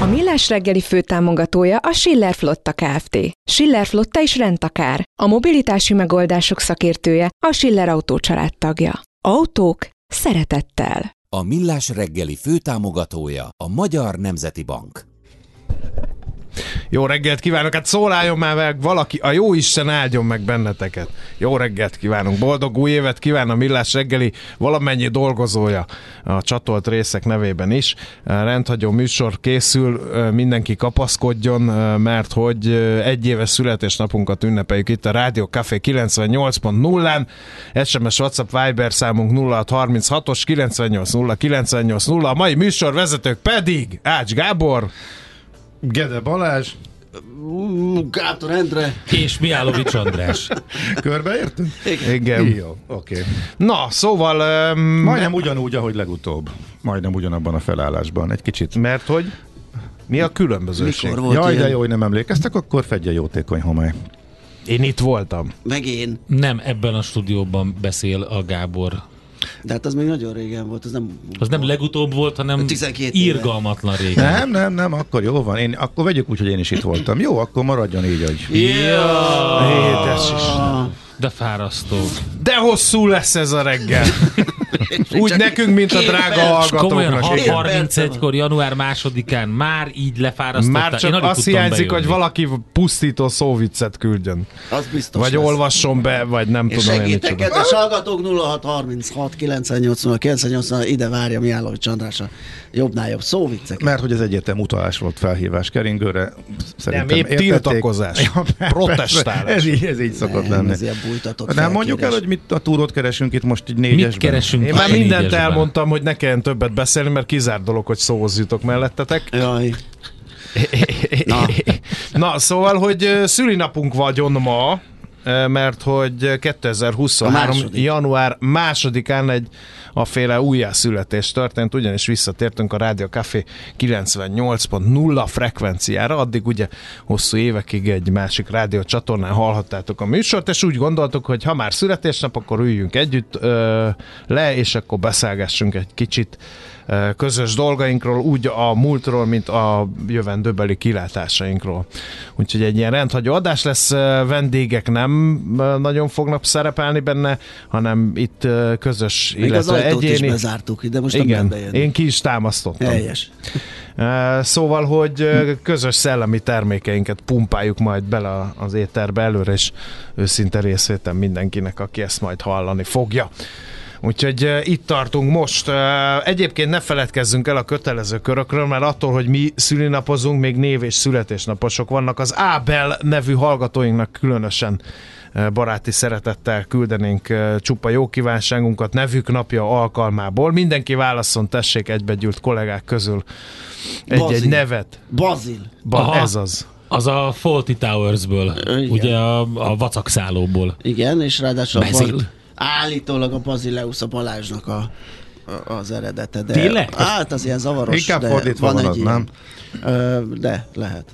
A Millás reggeli főtámogatója a Schiller Flotta Kft. Schiller Flotta is rendtakár. A mobilitási megoldások szakértője a Schiller Autó tagja. Autók szeretettel. A Millás reggeli főtámogatója a Magyar Nemzeti Bank. Jó reggelt kívánok, hát szóláljon már meg valaki, a jó Isten áldjon meg benneteket. Jó reggelt kívánunk, boldog új évet kíván a Millás reggeli valamennyi dolgozója a csatolt részek nevében is. Rendhagyó műsor készül, mindenki kapaszkodjon, mert hogy egy éves születésnapunkat ünnepeljük itt a Rádió Café 98.0-án. SMS WhatsApp Viber számunk 0636-os 980 980. A mai műsor vezetők pedig Ács Gábor, Gede Balázs. Gátor Endre. És Miálovics András. Körbeértünk? Igen. Jó, oké. Okay. Na, szóval... Um, Majdnem ugyanúgy, ahogy legutóbb. Majdnem ugyanabban a felállásban. Egy kicsit. Mert hogy mi a különbözőség? Mikor volt Jaj, ilyen? de jó, hogy nem emlékeztek, akkor fedje jótékony homály. Én itt voltam. Meg én. Nem ebben a stúdióban beszél a Gábor. De hát az még nagyon régen volt, az nem... Az nem legutóbb volt, hanem 12 éve. irgalmatlan régen. Nem, nem, nem, akkor jó van. Én, akkor vegyük úgy, hogy én is itt voltam. Jó, akkor maradjon így, hogy... Édes is. De fárasztó. De hosszú lesz ez a reggel. Úgy nekünk, mint a drága hallgatóknak. ha igen. 31-kor, január másodikán már így lefárasztottál. Már Én csak alig azt hiányzik, hogy bejönni. valaki pusztító szóviccet küldjön. Az biztos Vagy lesz. olvasson be, vagy nem És tudom én segítek, kedves hallgatók, 0636 980 980 ide várja Miálovics András a jobbnál jobb szóvicceket. Mert hogy ez egyértelmű utalás volt felhívás keringőre. Szerintem épp értették. tiltakozás. Protestálás. Ez így, ez így szokott Nem, lenni. ez ilyen bújtatott Nem mondjuk el, hogy mit a túrót keresünk itt most így négyesben. Mit keresünk? Én már mindent elmondtam, hogy ne kelljen többet beszélni, mert kizár dolog, hogy szóhoz jutok mellettetek. Jaj, Na. Na, szóval, hogy szülinapunk vagyon ma, mert hogy 2023. A második. január másodikán egy a féle újjászületés történt, ugyanis visszatértünk a Rádió Café 98.0 frekvenciára, addig ugye hosszú évekig egy másik rádió csatornán hallhattátok a műsort, és úgy gondoltuk, hogy ha már születésnap, akkor üljünk együtt ö, le, és akkor beszélgessünk egy kicsit ö, közös dolgainkról, úgy a múltról, mint a jövendőbeli kilátásainkról. Úgyhogy egy ilyen rendhagyó adás lesz, vendégek nem ö, nagyon fognak szerepelni benne, hanem itt közös, még az illetve is egyéni. bezártuk, de most nem Igen, bejönni. én ki is támasztottam. Helyes. Szóval, hogy közös szellemi termékeinket pumpáljuk majd bele az étterbe előre, és őszinte részvétel mindenkinek, aki ezt majd hallani fogja. Úgyhogy uh, itt tartunk most. Uh, egyébként ne feledkezzünk el a kötelező körökről, mert attól, hogy mi szülinapozunk, még név és születésnaposok vannak. Az Ábel nevű hallgatóinknak különösen uh, baráti szeretettel küldenénk csupa jó kívánságunkat nevük napja alkalmából. Mindenki válasszon, tessék egybegyűlt kollégák közül egy-egy Bazil. nevet. Bazil. Ba, Aha. ez az. Az a Faulty Towers-ből, Igen. ugye a, a vacakszállóból. Igen, és ráadásul a Bazil. Baz- állítólag a Bazileus a Balázsnak a, a, az eredete. De, Tényleg? Hát az ilyen zavaros, Inkább de fordítva van van egy nem? Ö, de, lehet.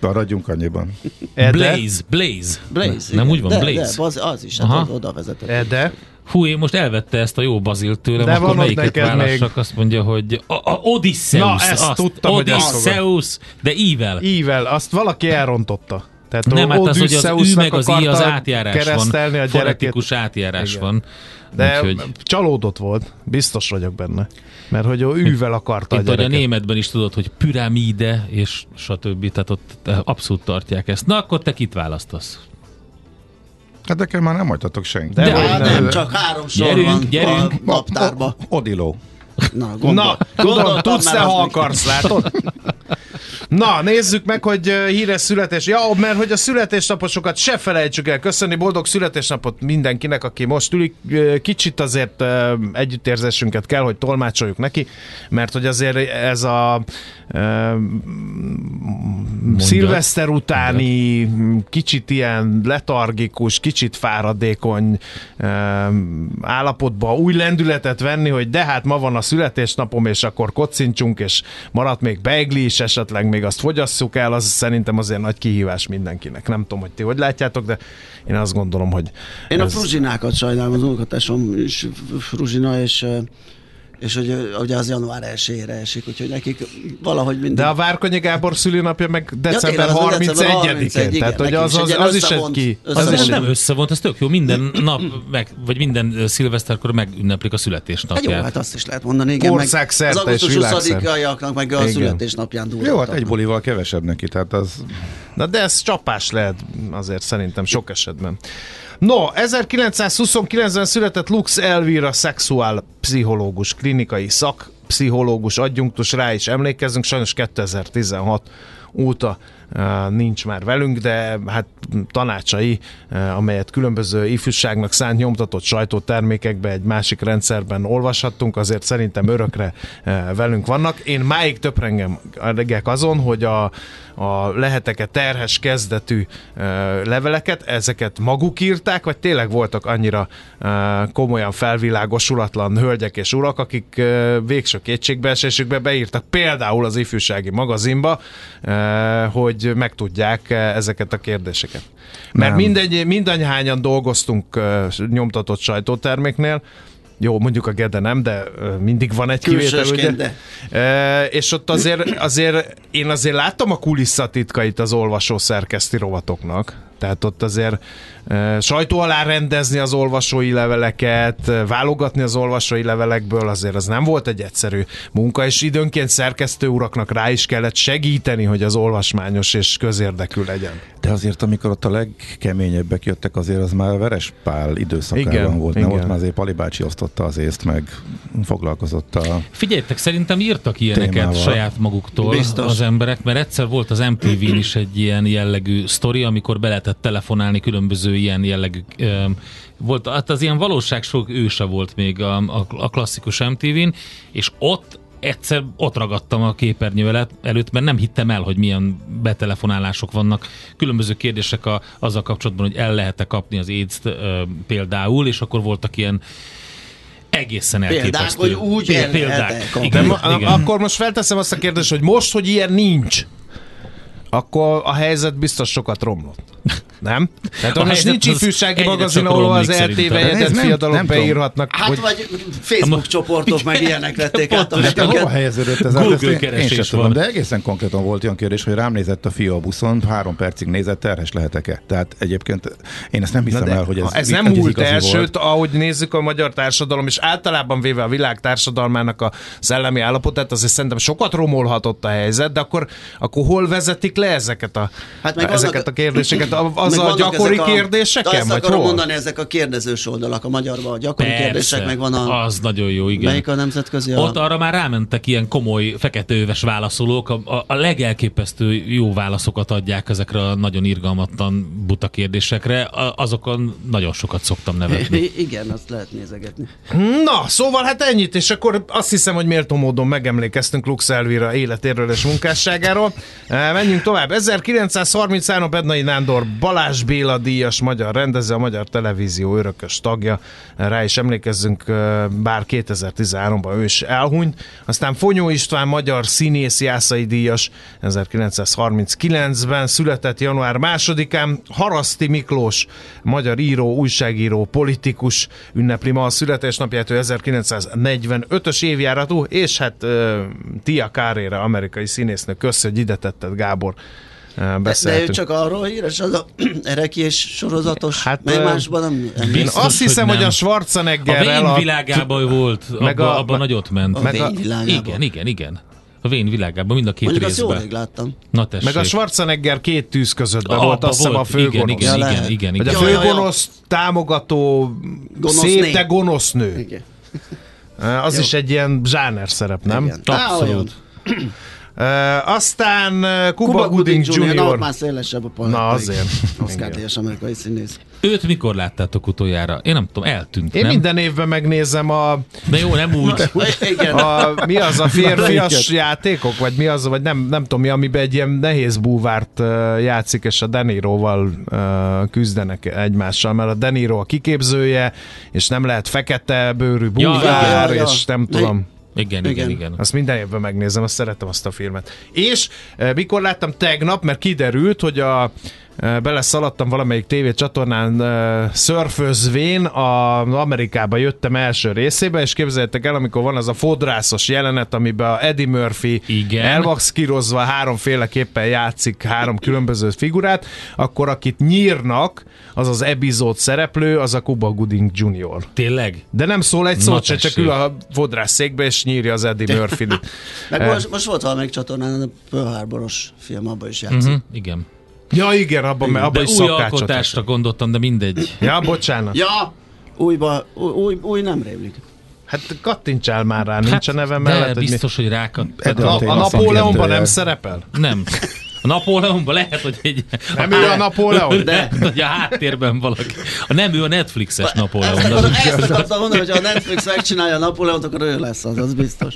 Maradjunk annyiban. Ede, Blaze, Blaze. Blaze. Nem úgy van, de, Blaze? De, az, az is, hát Aha. oda, oda vezetett. Ede, Hú, én most elvette ezt a jó bazilt tőlem, De akkor van melyiket válassak? még. Azt mondja, hogy a, a Odysseus. Na, ezt azt, tudtam, hogy ezt. Odysseus, de ível. ível, azt valaki elrontotta. Tehát Nem, hát az, hogy az ő meg az i az átjárás van. a. Fonetikus átjárás Igen. van. De Úgyhogy, csalódott volt, biztos vagyok benne. Mert hogy ő ővel akarta a mint hogy a németben is tudod, hogy pyramide, és stb. Tehát ott abszolút tartják ezt. Na, akkor te kit választasz? Hát nekem már nem hagytatok senki. De De, hogy nem, de- csak három sor Gyerünk, van gyerünk. a naptárba. Odiló. Na, gondol, Na, tudom, gondoltam tudsz már te, az ha akarsz, látod? Na, nézzük meg, hogy híres születés. Ja, mert hogy a születésnaposokat se felejtsük el köszönni. Boldog születésnapot mindenkinek, aki most ülik. Kicsit azért együttérzésünket kell, hogy tolmácsoljuk neki, mert hogy azért ez a ö, szilveszter utáni kicsit ilyen letargikus, kicsit fáradékony állapotba új lendületet venni, hogy de hát ma van a születésnapom, és akkor kocincsunk, és maradt még beigli is, esetleg még azt fogyasszuk el, az szerintem azért nagy kihívás mindenkinek. Nem tudom, hogy ti hogy látjátok, de én azt gondolom, hogy Én a ez- fruzsinákat sajnálom, az unokatásom is fruzsina, és, és hogy ugye az január 1-ére esik, úgyhogy nekik valahogy mindig... de a Várkonyi Gábor szülinapja meg december december 31-én, igen, tehát hogy az, is az, az, is egy ki. Az, ez nem összevont, ez tök jó. Minden nap, meg, vagy minden szilveszterkor megünneplik a Hát jó, születésnapját. hát azt is lehet mondani, igen. Ország meg szerte az augusztus és világszerte. 20-aiaknak meg a Igen. születésnapján durva. Jó, hát egy bolival kevesebb neki, tehát az... Na de ez csapás lehet azért szerintem sok esetben. No, 1929-ben született Lux Elvira szexuál pszichológus, klinikai szakpszichológus, adjunktus, rá is emlékezzünk, sajnos 2016 óta nincs már velünk, de hát tanácsai, amelyet különböző ifjúságnak szánt nyomtatott sajtótermékekbe egy másik rendszerben olvashattunk, azért szerintem örökre velünk vannak. Én máig töprengek azon, hogy a, a leheteke terhes kezdetű leveleket, ezeket maguk írták, vagy tényleg voltak annyira komolyan felvilágosulatlan hölgyek és urak, akik végső kétségbeesésükbe beírtak például az ifjúsági magazinba, uh, hogy megtudják uh, ezeket a kérdéseket. Mert Nem. mindegy, mindannyihányan dolgoztunk uh, nyomtatott sajtóterméknél, jó, mondjuk a Gede nem, de ö, mindig van egy kivétel, ugye? Külsősként, E, és ott azért, azért én azért láttam a kulisszatitkait az olvasó szerkeszti rovatoknak. Tehát ott azért e, sajtó alá rendezni az olvasói leveleket, e, válogatni az olvasói levelekből, azért az nem volt egy egyszerű munka, és időnként szerkesztő uraknak rá is kellett segíteni, hogy az olvasmányos és közérdekű legyen. De azért, amikor ott a legkeményebbek jöttek, azért az már Veres Pál időszakában Igen, volt. Nem igen. ott már azért Pali bácsi osztotta az észt, meg foglalkozott a... Figyeljetek, szerintem írtak ilyeneket Témával. saját maguktól Biztos. az emberek, mert egyszer volt az MTV-n is egy ilyen jellegű sztori, amikor be lehetett telefonálni különböző ilyen jellegű volt, hát az ilyen valóságsok őse volt még a, a, a klasszikus MTV-n, és ott egyszer ott ragadtam a képernyő előtt, mert nem hittem el, hogy milyen betelefonálások vannak. Különböző kérdések a, azzal kapcsolatban, hogy el lehet-e kapni az aids például, és akkor voltak ilyen egészen Példák, elképesztő. hogy úgy példák. kapni. Igen, igen. akkor most felteszem azt a kérdést, hogy most, hogy ilyen nincs, akkor a helyzet biztos sokat romlott. Nem? Tehát most nincs ifjúsági magazin, ahol az nem- fiatalok nem beírhatnak. Hát hogy vagy Facebook csoportok, meg ilyenek vették át a De te hova helyeződött ez? Google Ezt én, keresés sem tudom, van. de egészen konkrétan volt olyan kérdés, hogy rám nézett a fiú a buszon, három percig nézett, terhes lehetek-e? Tehát egyébként én ezt nem hiszem el, hogy ez, ez nem múlt el, sőt, ahogy nézzük a magyar társadalom, és általában véve a világ társadalmának a szellemi állapotát, azért szerintem sokat romolhatott a helyzet, de akkor, akkor hol vezetik le ezeket a, Hát ezeket a kérdéseket? A- Az Meg a gyakori a- kérdéseken? De ezt Vagy akarom hol? mondani, ezek a kérdezős oldalak a magyarban, a gyakori Persze, kérdések, meg van a... Az nagyon jó, igen. Melyik a nemzetközi? A... Ott arra már rámentek ilyen komoly, feketeöves válaszolók, a, a, a legelképesztő jó válaszokat adják ezekre a nagyon irgalmatlan buta kérdésekre. A, azokon nagyon sokat szoktam nevetni. I- Igen, azt lehet nézegetni. Na, szóval hát ennyit, és akkor azt hiszem, hogy méltó módon megemlékeztünk Lux Elvira életéről és munkásságáról. Menjünk tovább. 1933 Bednai Nándor baleset Balázs Béla díjas magyar rendező, a Magyar Televízió örökös tagja. Rá is emlékezzünk, bár 2013-ban ő is elhunyt. Aztán Fonyó István, magyar színész, jászai díjas, 1939-ben született január 2-án. Haraszti Miklós, magyar író, újságíró, politikus ünnepli ma a születésnapját, ő 1945-ös évjáratú, és hát Tia Kárére, amerikai színésznő, kösz, hogy ide tetted, Gábor. De, de ő csak arról híres, az a Ereki és sorozatos, hát, meg másban nem... nem én azt hiszem, hogy, hogy a Schwarzeneggerrel... A Vén világában volt, meg abba, a, abba nagyot ment. A meg a, igen, igen, igen. A Vén világában, mind a két Mondjuk részben. Mondjuk láttam. Na tessék. Meg a Schwarzenegger két tűz közöttben volt, azt hiszem a főgonosz. Igen, igen, igen, igen, igen. A főgonosz támogató, gonosz szép, né. de gonosz nő. Igen. Az Jó. is egy ilyen zsáner szerep, nem? Igen. Abszolút. Uh, aztán Cuba, Cuba Gooding, Gooding Jr. Na, már szélesebb a paletta. Na azért. Díjas amerikai színész. Őt mikor láttátok utoljára? Én nem tudom, eltűnt, Én nem? minden évben megnézem a... De jó, nem úgy. Igen. A, mi az a férfias játékok, vagy mi az, vagy nem, nem tudom mi, amiben egy ilyen nehéz búvárt játszik, és a Deniroval küzdenek egymással, mert a Deniro a kiképzője, és nem lehet fekete bőrű búvár, ja, ja, ja. és nem tudom... Igen, igen, igen, igen. Azt minden évben megnézem, azt szeretem azt a filmet. És e, mikor láttam tegnap, mert kiderült, hogy a beleszaladtam valamelyik tévécsatornán uh, szörfözvén, a Amerikába jöttem első részébe, és képzeljétek el, amikor van az a fodrászos jelenet, amiben a Eddie Murphy Igen. elvaxkírozva háromféleképpen játszik három különböző figurát, akkor akit nyírnak, az az epizód szereplő, az a Cuba Gooding Jr. Tényleg? De nem szól egy szót se, csak ül a fodrász székbe, és nyírja az Eddie Murphy-t. Meg most, most volt valamelyik csatornán, a Pearl Harboros film, abban is játszik. Uh-huh, igen. Ja, igen, abban, igen. abban is új alkotásra gondoltam, de mindegy. Ja, bocsánat. Ja, újba, új, új nem rémlik. Hát kattintsál már rá, nincs hát, a neve mellett. De biztos, hogy rákat. A, a Napóleonban nem szerepel? Nem. A Napóleonban lehet, hogy egy... Nem ő a Napóleon? De. Hogy a háttérben valaki. A nem ő a Netflixes Napóleon. Ezt akartam mondani, hogy ha a Netflix megcsinálja a Napóleont, akkor ő lesz az, az biztos.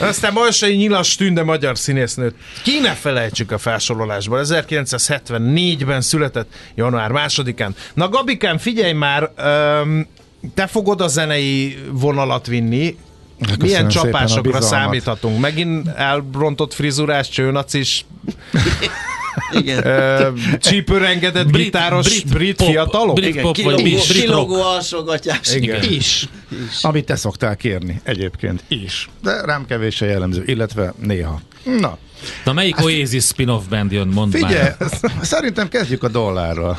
Aztán Balsai Nyilas Tünde magyar színésznőt. Ki ne felejtsük a felsorolásból. 1974-ben született január másodikán. Na Gabikám, figyelj már, um, te fogod a zenei vonalat vinni, Köszönöm Milyen csapásokra számíthatunk? Megint elbrontott frizurás csőnacis igen. csípőrengedett brit, gitáros brit, brit pop, fiatalok? Brit Igen, pop, kilógó, vagy brit, kilógó alsogatás. Igen. Igen. Is. is. Amit te szoktál kérni egyébként is. De rám kevés a jellemző, illetve néha. Na. Na melyik Azt Oasis spin-off band jön, mondd Figyelj, már. szerintem kezdjük a dollárral.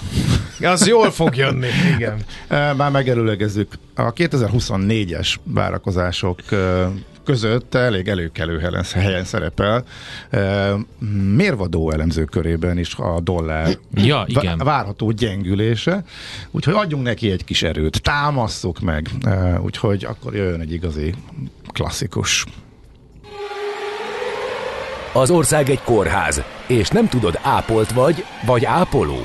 Az jól fog jönni, igen. Már megerőlegezzük. A 2024-es várakozások között elég előkelő helyen szerepel. Mérvadó elemző körében is a dollár ja, igen. várható gyengülése, úgyhogy adjunk neki egy kis erőt, támasszuk meg, úgyhogy akkor jöjjön egy igazi klasszikus. Az ország egy kórház, és nem tudod, ápolt vagy, vagy ápoló.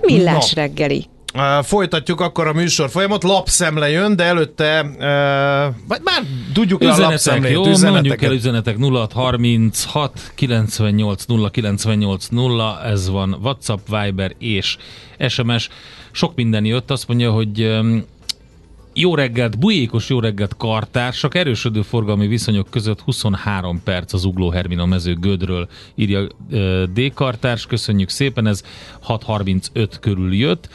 Millás no. reggeli. Folytatjuk akkor a műsor folyamot, lapszemle jön, de előtte vagy már tudjuk le a lapszemlét, jó, mondjuk el üzenetek 0636 98 0 98 0, ez van WhatsApp, Viber és SMS. Sok minden jött, azt mondja, hogy jó reggelt, bujékos jó reggelt kartársak, erősödő forgalmi viszonyok között 23 perc az Ugló Hermina mező Gödről, írja D. Kartárs, köszönjük szépen, ez 6.35 körül jött.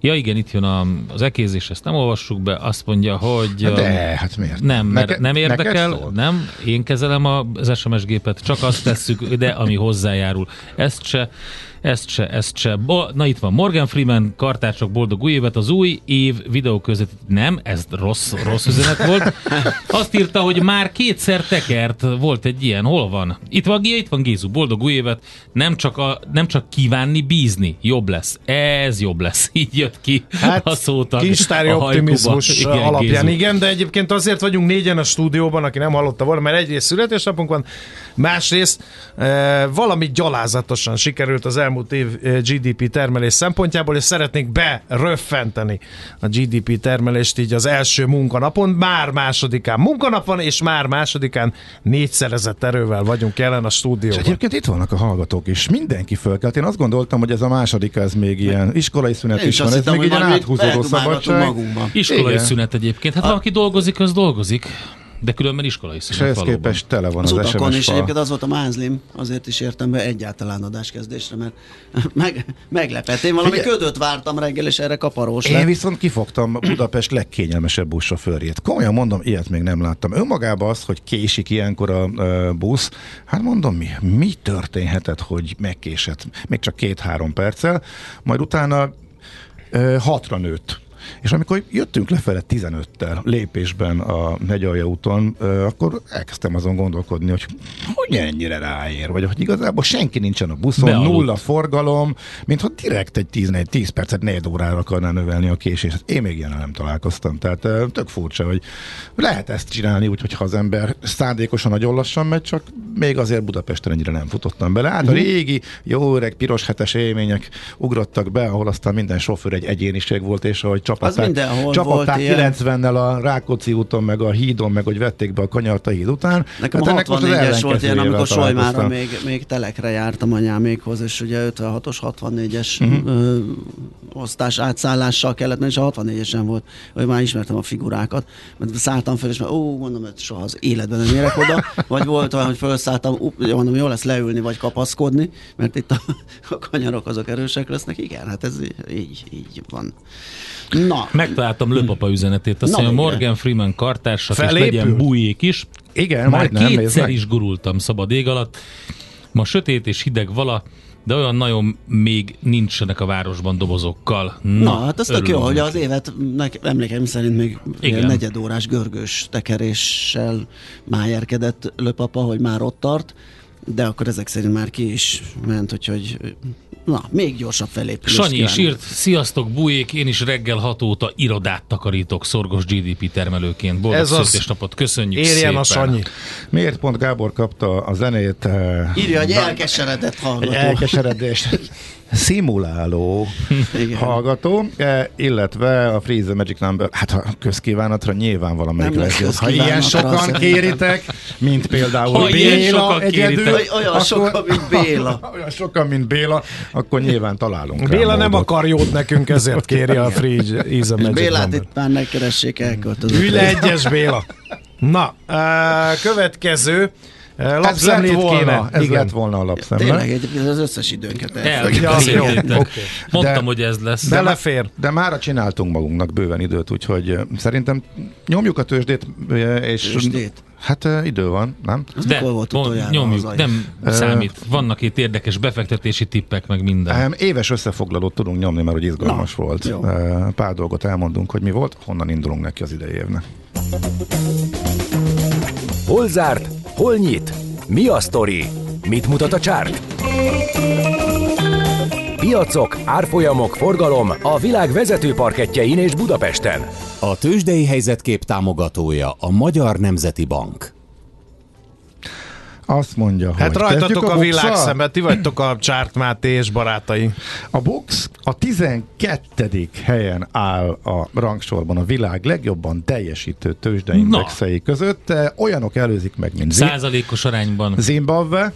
Ja igen, itt jön a, az ekézés, ezt nem olvassuk be, azt mondja, hogy... De, hát miért? Nem, mert Neke, nem érdekel, nem, én kezelem az SMS gépet, csak azt tesszük, de ami hozzájárul. Ezt se ezt se, ezt se. Na itt van Morgan Freeman, kartársak boldog új évet, az új év videó között. Nem, ez rossz, rossz üzenet volt. Azt írta, hogy már kétszer tekert volt egy ilyen. Hol van? Itt van, itt van Gézu, boldog új évet. Nem csak, a, nem csak kívánni, bízni. Jobb lesz. Ez jobb lesz. Így jött ki hát, a szótag. Kistári optimizmus igen, alapján. Gézu. Igen, de egyébként azért vagyunk négyen a stúdióban, aki nem hallotta volna, mert egyrészt születésnapunk van, másrészt e, valami gyalázatosan sikerült az elmúlt elmúlt év eh, GDP termelés szempontjából, és szeretnék beröffenteni a GDP termelést így az első munkanapon, már másodikán munkanap van, és már másodikán négyszerezett erővel vagyunk jelen a És stúdióban. egyébként itt vannak a hallgatók is. Mindenki fölkelt. Én azt gondoltam, hogy ez a második, ez még ilyen iskolai szünet is van. Ez hittem, még egy áthúzódó szabadság. magunkba. Iskolai Igen. szünet egyébként. Hát valaki dolgozik, az dolgozik. De különben iskolai És szünet ehhez valóban. képest tele van Az az, utakon fal. egyébként az volt a mázlim, azért is értem be egyáltalán adáskezdésre, mert meg, meglepett. Én valami Figyelj. ködöt vártam reggel, és erre kaparós Én lett. viszont kifogtam Budapest legkényelmesebb buszsofőrjét. Komolyan mondom, ilyet még nem láttam. Önmagában az, hogy késik ilyenkor a ö, busz, hát mondom, mi, mi történhetett, hogy megkésett? Még csak két-három perccel, majd utána ö, hatra nőtt. És amikor jöttünk lefele 15-tel lépésben a Hegyalja úton, akkor elkezdtem azon gondolkodni, hogy hogy ennyire ráér, vagy hogy igazából senki nincsen a buszon, Bealudt. nulla forgalom, mintha direkt egy 10, 10 percet, 4 órára akarná növelni a késést. Én még ilyen nem találkoztam. Tehát tök furcsa, hogy lehet ezt csinálni úgy, hogyha az ember szándékosan nagyon lassan megy, csak még azért Budapesten ennyire nem futottam bele. Hát a régi, jó öreg, piros hetes élmények ugrottak be, ahol aztán minden sofőr egy egyéniség volt, és ahogy csapatták, mindenhol csapatták volt ilyen. 90-nel a Rákóczi úton, meg a hídon, meg hogy vették be a kanyart a híd után. Nekem Hát a ennek most az 64-es volt ilyen, amikor Solymára még, még telekre jártam anyámékhoz, és ugye 56-os, 64-es Mhm. uh-huh. osztás átszállással kellett, mert és a 64-esen volt, hogy már ismertem a figurákat, mert szálltam fel, és már, ó, mondom, hogy soha az életben nem érek oda, vagy volt olyan, hogy felszálltam, ú, mondom, jó lesz leülni, vagy kapaszkodni, mert itt a, a kanyarok azok erősek lesznek, igen, hát ez így, így van. Na, Megtaláltam Löpapa üzenetét, azt mondja. Morgan Freeman kartársak, és Felépül? legyen bújék is. Igen, Már majdnem, kétszer is gurultam szabad ég alatt. Ma sötét és hideg vala, de olyan nagyon még nincsenek a városban dobozokkal. Na, Na, hát az tök jó, hogy az évet nek, emlékeim szerint még Igen. ilyen negyedórás görgős tekeréssel májerkedett löpapa, hogy már ott tart, de akkor ezek szerint már ki is ment, úgyhogy na, még gyorsabb felépülést Sanyi is írt, sziasztok bújék, én is reggel hat óta irodát takarítok szorgos GDP termelőként. Boldog Ez az. születésnapot, köszönjük Érjen szépen. a Sanyi. Miért pont Gábor kapta a zenét? eh, Írja, hogy elkeseredett hallgató. elkeseredést szimuláló hallgató, eh, illetve a Freeze the Magic Number, hát a közkívánatra nyilván valamelyik Nem lesz. Ha ilyen sokan az- kéritek, mint például Ha ilyen Béla sokan egyedül, olyan sokan, mint Béla. olyan sokan, mint Béla, akkor nyilván találunk Béla nem módot. akar jót nekünk, ezért kéri a Free Easy És Magic Bélát Number. itt már ne keressék elköltözött. Ülj egyes Béla. Na, uh, következő. Uh, Ez lett lapszemlét volna, kéne. ez Igen. lett volna a lapszemle. Tényleg, egyébként az összes időnket El. Ja, jó, oké. Mondtam, De- hogy ez lesz. De, Belefér. de mára csináltunk magunknak bőven időt, úgyhogy ö, szerintem nyomjuk a tőzsdét, ö, és Tőzsdét? hát idő van, nem? Az De mikor volt utoljára nyomjuk, hazai? nem számít. Vannak itt érdekes befektetési tippek, meg minden. Éves összefoglalót tudunk nyomni, mert hogy izgalmas Na, volt. jó. Pár dolgot elmondunk, hogy mi volt, honnan indulunk neki az idei évnek. Hol zárt? Hol nyit? Mi a sztori? Mit mutat a csárt? Piacok, árfolyamok, forgalom a világ vezető parketjein és Budapesten. A tőzsdei helyzetkép támogatója a Magyar Nemzeti Bank. Azt mondja, Hát hogy rajtatok kezdjük a, Box-szal? világ szemben, ti vagytok a Csárt Máté és barátai. A Box a 12. helyen áll a rangsorban a világ legjobban teljesítő tőzsdeindexei között. Olyanok előzik meg, mint Zim- Százalékos arányban. Zimbabwe,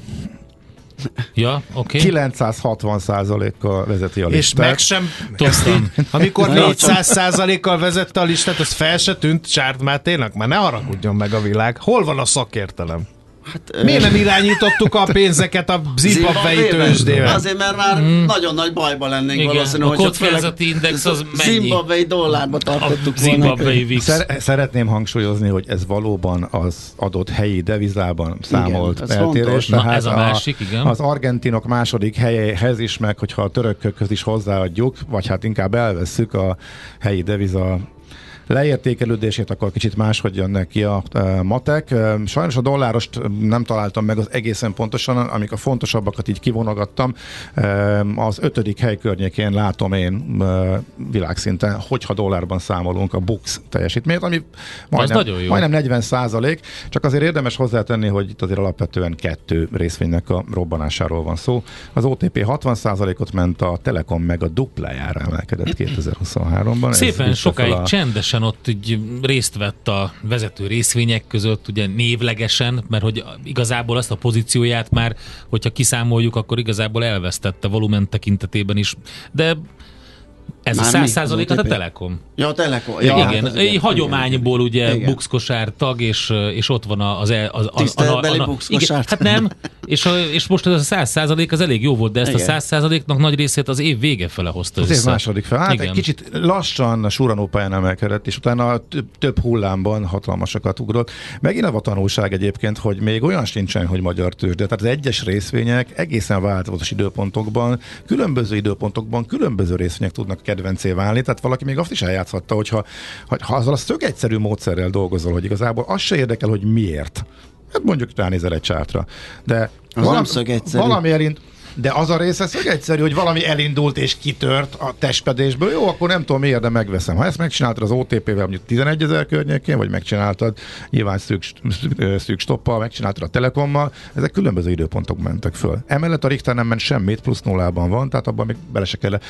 Ja, oké. Okay. 960 százalékkal vezeti a És listát. meg sem Tudtam. Amikor Na, 400 kal vezette a listát, az fel se tűnt Csárt Máténak? Már ne haragudjon meg a világ. Hol van a szakértelem? Hát, Miért nem irányítottuk a pénzeket a zimbabvei tőzsdével? Azért, mert már nagyon nagy bajban lennénk Igen, valószínű, a kockázati index az mennyi? Zimbabwei dollárba A tartottuk volna. zimbabwei VIX. Szer- szeretném hangsúlyozni, hogy ez valóban az adott helyi devizában számolt ez eltérés. Na, ez a másik, igen. Az argentinok második helyéhez is, meg hogyha a törökökhöz is hozzáadjuk, vagy hát inkább elvesszük a helyi deviza leértékelődését, akkor kicsit máshogy jön neki a e, matek. E, Sajnos a dollárost nem találtam meg az egészen pontosan, amik a fontosabbakat így kivonogattam. E, Az ötödik hely környékén látom én világszinten, hogyha dollárban számolunk a Bux teljesítményt, ami majdnem, nagyon jó. majdnem 40 százalék, csak azért érdemes hozzátenni, hogy itt azért alapvetően kettő részvénynek a robbanásáról van szó. Az OTP 60 százalékot ment, a Telekom meg a duplájára emelkedett 2023-ban. Ez Szépen sokáig a- csendesen ott így részt vett a vezető részvények között, ugye névlegesen, mert hogy igazából azt a pozícióját már, hogyha kiszámoljuk, akkor igazából elvesztette volumen tekintetében is. De ez Már a száz Az százalék, hát a? Telekom. Ja, a Telekom. Ja, igen, hát egy hagyományból ugye Igen. buxkosár tag, és, és ott van az... az, az, az Tiszteletbeli buxkosárt. Igen, hát nem, és, a, és most ez a száz százalék az elég jó volt, de ezt Igen. a száz százaléknak nagy részét az év vége fele hozta Az év második fel. Hát Igen. egy kicsit lassan a suranó pályán emelkedett, és utána több, több hullámban hatalmasakat ugrott. Megint a tanulság egyébként, hogy még olyan sincsen, hogy magyar tőzsde. Tehát az egyes részvények egészen változatos időpontokban, különböző időpontokban különböző részvények tudnak kedvencé válni. Tehát valaki még azt is eljátszhatta, hogyha ha, ha azzal a szög egyszerű módszerrel dolgozol, hogy igazából az se érdekel, hogy miért. Hát mondjuk ránézel egy csátra. De Az nem szög egyszerű. valami elint, de az a része szög egyszerű, hogy valami elindult és kitört a testpedésből. Jó, akkor nem tudom miért, de megveszem. Ha ezt megcsináltad az OTP-vel mondjuk 11 ezer környékén, vagy megcsináltad nyilván szűk, szűk, stoppal, megcsináltad a Telekommal, ezek különböző időpontok mentek föl. Emellett a Richter nem ment semmit, plusz nullában van, tehát abban még bele se kell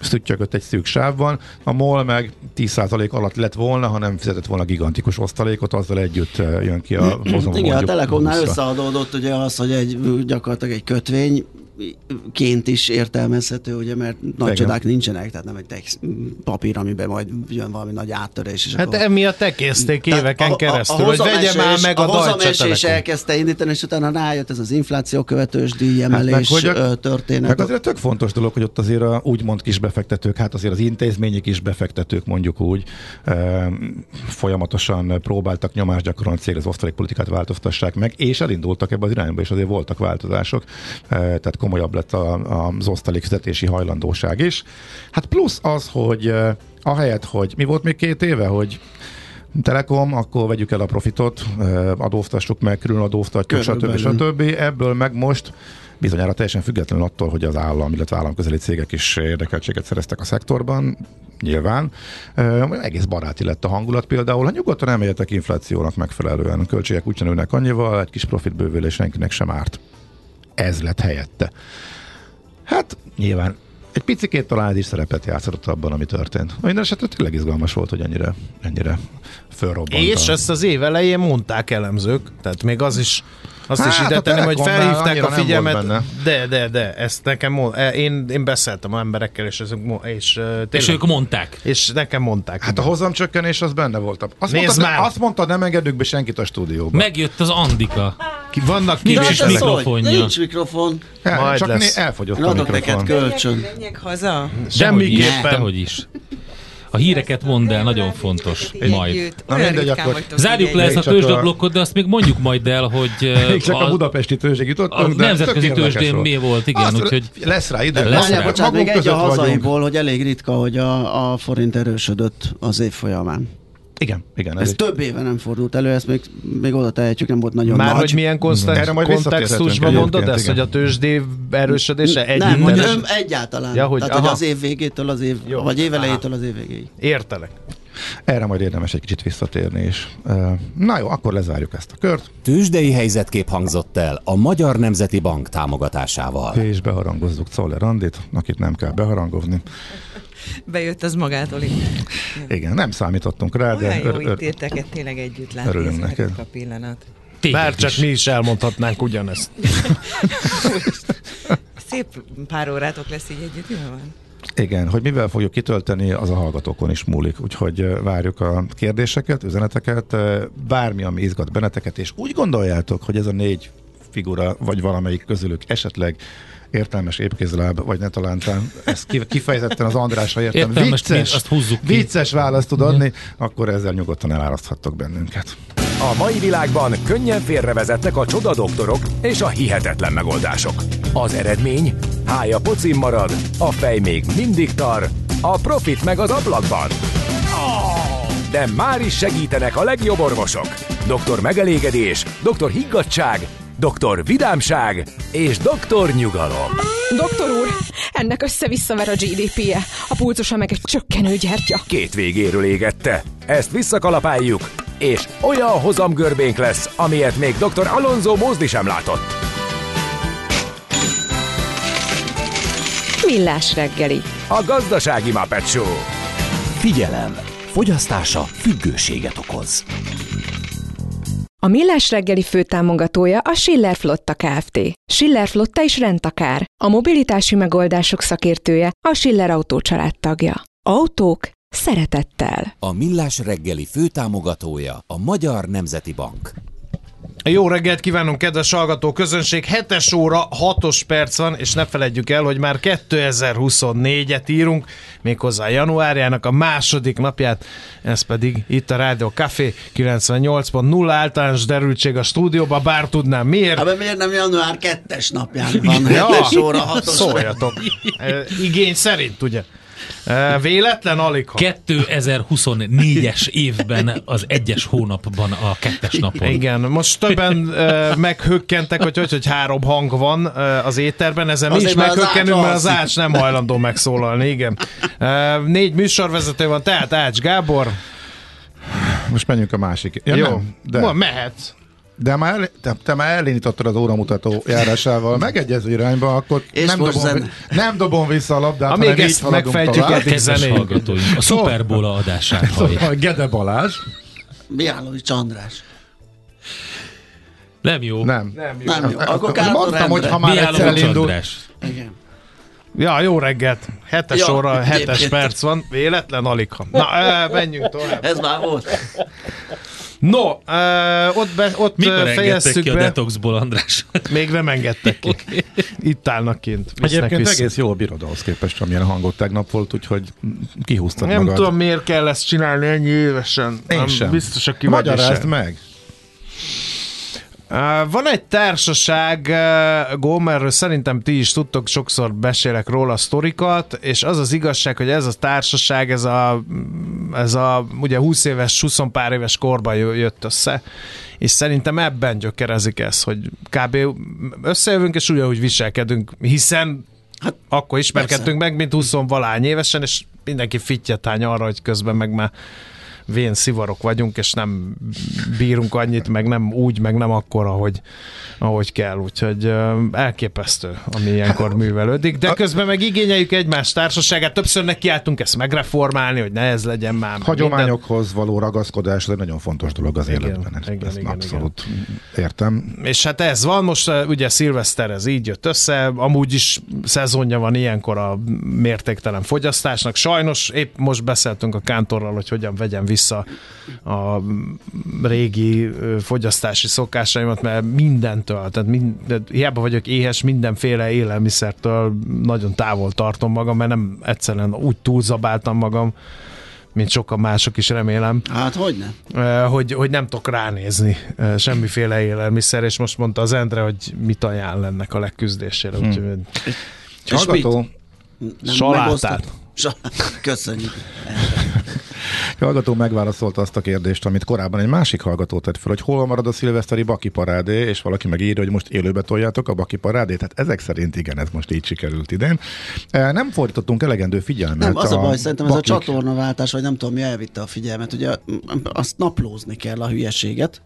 szüttyögött egy szűk sávban. A MOL meg 10% alatt lett volna, ha nem fizetett volna gigantikus osztalékot, azzal együtt eh, jön ki a hozam. Igen, a Telekomnál 20-ra. összeadódott ugye az, hogy egy gyakorlatilag egy kötvény ként is értelmezhető, ugye, mert nagy Igen. csodák nincsenek, tehát nem egy text, papír, amiben majd jön valami nagy áttörés. És Hát akkor... emiatt tekézték éveken a- a- keresztül, a hogy vegye már meg a, a Telekom. elkezdte indítani, és utána rájött ez az infláció követős díjemelés Hát meg, hogy a- történet. Meg azért tök fontos dolog, hogy ott azért a úgymond kis befektetők, hát azért az intézményi kis befektetők mondjuk úgy e, folyamatosan próbáltak nyomást gyakorolni a cég az osztalékpolitikát változtassák meg, és elindultak ebbe az irányba, és azért voltak változások, e, tehát komolyabb lett a, az osztalék fizetési hajlandóság is. Hát plusz az, hogy e, ahelyett, hogy mi volt még két éve, hogy Telekom, akkor vegyük el a profitot, eh, adóztassuk meg, külön adóztatjuk, stb. Stb. Ebből meg most bizonyára teljesen függetlenül attól, hogy az állam, illetve államközeli cégek is érdekeltséget szereztek a szektorban, nyilván. Ö, egész baráti lett a hangulat például. Ha nyugodtan emeljetek inflációnak megfelelően, a költségek úgy nőnek annyival, egy kis profitbővülés senkinek sem árt. Ez lett helyette. Hát nyilván egy picikét talán ez is szerepet játszott abban, ami történt. Minden esetre tényleg izgalmas volt, hogy ennyire, ennyire fölrobbant. És a- ezt az év elején mondták elemzők, tehát még az is azt Hát, is a ide tenném, hogy felhívták a figyelmet. De, de, de, ezt nekem mond, e, én, én beszéltem a emberekkel, és, ezek, és, tényleg, És ők mondták. és nekem mondták. Hát a igen. hozamcsökkenés az benne volt. Azt Nézd mondtad, már! azt mondtad, nem engedünk be senkit a stúdióba. Megjött az Andika. Ki, vannak ez mikrofonja. Nincs mikrofon. El, Majd csak lesz. elfogyott Én a adok neked mikrofon. kölcsön. Menjek haza. Semmiképpen. Dehogy is. A híreket mondd el, nagyon fontos. Majd. Na mindegy, akkor Zárjuk le ezt a tőzsdeblokkot, de azt még mondjuk majd el, hogy Még csak a, a, budapesti tőzsig a jutottunk, de nemzetközi tőzsdén volt. mi volt, igen, Azt, úgyhogy Lesz rá idő. Lesz rá. bocsánat, még egy a hazaiból, hogy elég ritka, hogy a, a forint erősödött az év folyamán. Igen, igen. Ez Ez egy- több éve nem fordult elő, ezt még, még oda tehetjük, nem volt nagyon Már nagy. hogy milyen konstant, kontextusban mondod ezt, igen. hogy a tőzsdé erősödése egy nem, hogy ön egyáltalán. Ja, hogy- Tehát, hogy aha. az év végétől az év, Jó. vagy év elejétől az év végéig. Értelek. Erre majd érdemes egy kicsit visszatérni is. Na jó, akkor lezárjuk ezt a kört, Tőzsdei helyzetkép hangzott el a Magyar Nemzeti Bank támogatásával. és beharangozzuk Czoller Andit, akit nem kell beharangozni. Bejött az magától így. Igen, nem számítottunk rá, de Olyan jó ör- ör- itt érteket tényleg együtt látni. örülünk a neked. ritka pillanat. téged Bár csak is. mi is elmondhatnánk ugyanezt. Szép pár órátok lesz így együtt, jól van? Igen, hogy mivel fogjuk kitölteni, az a hallgatókon is múlik. Úgyhogy várjuk a kérdéseket, üzeneteket, bármi, ami izgat benneteket, és úgy gondoljátok, hogy ez a négy figura, vagy valamelyik közülük esetleg értelmes épkézláb, vagy ne talántán, ezt ki- kifejezetten az Andrásra értem, Értelmes, vicces, azt húzzuk ki. vicces választ tud adni, akkor ezzel nyugodtan eláraszthattok bennünket. A mai világban könnyen félrevezetnek a csoda doktorok és a hihetetlen megoldások. Az eredmény? Hája pocim marad, a fej még mindig tar, a profit meg az ablakban. de már is segítenek a legjobb orvosok. Dr. Megelégedés, Dr. Higgadság, Dr. Vidámság és Dr. Nyugalom. Doktor úr, ennek össze-visszaver a GDP-je, a pulcosa meg egy csökkenő gyertya. Két végéről égette. Ezt visszakalapáljuk, és olyan hozamgörbénk lesz, amilyet még Dr. Alonso Mózdi sem látott. Millás reggeli. A gazdasági Muppet Show. Figyelem! Fogyasztása függőséget okoz. A Millás reggeli főtámogatója a Schiller Flotta Kft. Schiller Flotta is rendtakár. A mobilitási megoldások szakértője a Schiller Autó tagja. Autók szeretettel. A Millás reggeli főtámogatója a Magyar Nemzeti Bank. Jó reggelt kívánunk, kedves hallgató közönség! 7 óra, 6 perc van, és ne feledjük el, hogy már 2024-et írunk, méghozzá januárjának a második napját, ez pedig itt a Rádió Café 98.0 általános derültség a stúdióban, bár tudnám miért. Hát miért nem január 2-es napján van? Ja, 7 óra 6 Szóljatok. Igény szerint, ugye? Véletlen alig ha. 2024-es évben az egyes hónapban a kettes napon. Igen, most többen meghökkentek, hogy, hogy, hogy három hang van az éterben, ezen mi is meghökkenünk, mert az. Ács nem hajlandó megszólalni, igen. Négy műsorvezető van, tehát Ács Gábor. Most menjünk a másik. Ja, Jó, Nem, de, Ma mehetsz. De már, el- te, te már elindítottad az óramutató járásával megegyező irányba, akkor És nem dobom, zene. nem dobom vissza a labdát, Amíg hanem ezt megfejtjük, Kedves zenén. hallgatóink, a Super Bowl adását hallják. Szóval Gede Balázs. Mihálovics András. Nem jó. Nem. Nem jó. Nem jó. Akkor Mondtam, hogy ha már egyszer elindul. András. Igen. Ja, jó reggelt. Hetes Ja, óra, hetes perc van. Véletlen alig. Na, menjünk tovább. Ez már volt. No, uh, ott, be, ott Mikor fejeztük ki a be. detoxból, András? Még nem engedtek ki. Itt állnak kint. Egyébként vissza. egész jól bírod ahhoz képest, amilyen hangot tegnap volt, úgyhogy kihúztad Nem magad. tudom, miért kell ezt csinálni ennyi évesen. Én nem, sem. Biztos, aki Magyarázd meg. Van egy társaság, Gomerről szerintem ti is tudtok, sokszor besélek róla a sztorikat, és az az igazság, hogy ez a társaság, ez a, ez a ugye 20 éves, 20 pár éves korban jö- jött össze, és szerintem ebben gyökerezik ez, hogy kb. összejövünk, és ugyanúgy viselkedünk, hiszen hát, akkor ismerkedtünk meg, mint 20 valány évesen, és mindenki fittyetány arra, hogy közben meg már vén szivarok vagyunk, és nem bírunk annyit, meg nem úgy, meg nem akkor, ahogy, ahogy kell. Úgyhogy elképesztő, ami ilyenkor művelődik. De közben meg igényeljük egymás társaságát. Többször nekiálltunk ezt megreformálni, hogy ne ez legyen már. Hagyományokhoz való ragaszkodás, ez egy nagyon fontos dolog az Igen, életben. Ezt, igen, ezt igen, abszolút értem. minden. És hát ez van, most ugye szilveszter ez így jött össze, amúgy is szezonja van ilyenkor a mértéktelen fogyasztásnak. Sajnos épp most beszéltünk a kántorral, hogy hogyan vegyem vissza a régi fogyasztási szokásaimat, mert mindentől, tehát mind, hiába vagyok éhes, mindenféle élelmiszertől nagyon távol tartom magam, mert nem egyszerűen úgy túlzabáltam magam, mint sokan mások is remélem, Hát hogy nem? eh, hogy, hogy nem tudok ránézni eh, semmiféle élelmiszer, és most mondta az Endre, hogy mit ajánl ennek a leküzdésére. Hmm. Úgyhogy És Hallgató, Nem Salátát. megosztod? Köszönjük. hallgató megválaszolta azt a kérdést, amit korábban egy másik hallgató tett fel, hogy hol marad a szilveszteri baki parádé, és valaki megírja, hogy most élőbe toljátok a baki parádét. Tehát ezek szerint igen, ez most így sikerült idén. E, Nem fordítottunk elegendő figyelmet. Nem, az a baj, szerintem ez a bakik- csatornaváltás, vagy nem tudom, mi elvitte a figyelmet. Ugye azt naplózni kell a hülyeséget,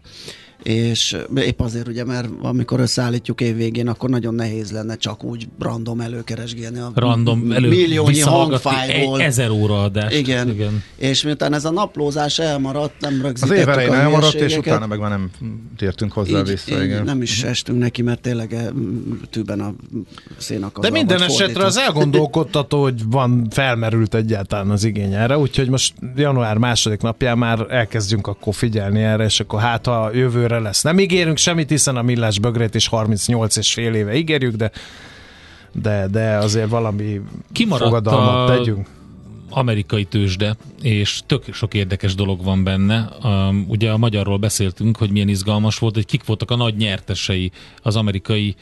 és épp azért ugye, mert amikor összeállítjuk évvégén, akkor nagyon nehéz lenne csak úgy random előkeresgélni a Random elő milliónyi hangfájból. egy ezer óra adást. Igen. Igen. És miután ez a naplózás elmaradt, nem Az rögzítettük év elején a elmaradt, és utána meg már nem tértünk hozzá így, vissza. így igen. nem is estünk neki, mert tényleg eh, tűben a szénak De minden esetre az elgondolkodtató, hogy van, felmerült egyáltalán az igény erre, úgyhogy most január második napján már elkezdjünk akkor figyelni erre, és akkor hát ha jövőre lesz. Nem ígérünk semmit, hiszen a millás bögrét is 38 és fél éve ígérjük, de de, de azért valami Kimaradt fogadalmat a- tegyünk. amerikai tőzsde, és tök sok érdekes dolog van benne. Um, ugye a magyarról beszéltünk, hogy milyen izgalmas volt, hogy kik voltak a nagy nyertesei az amerikai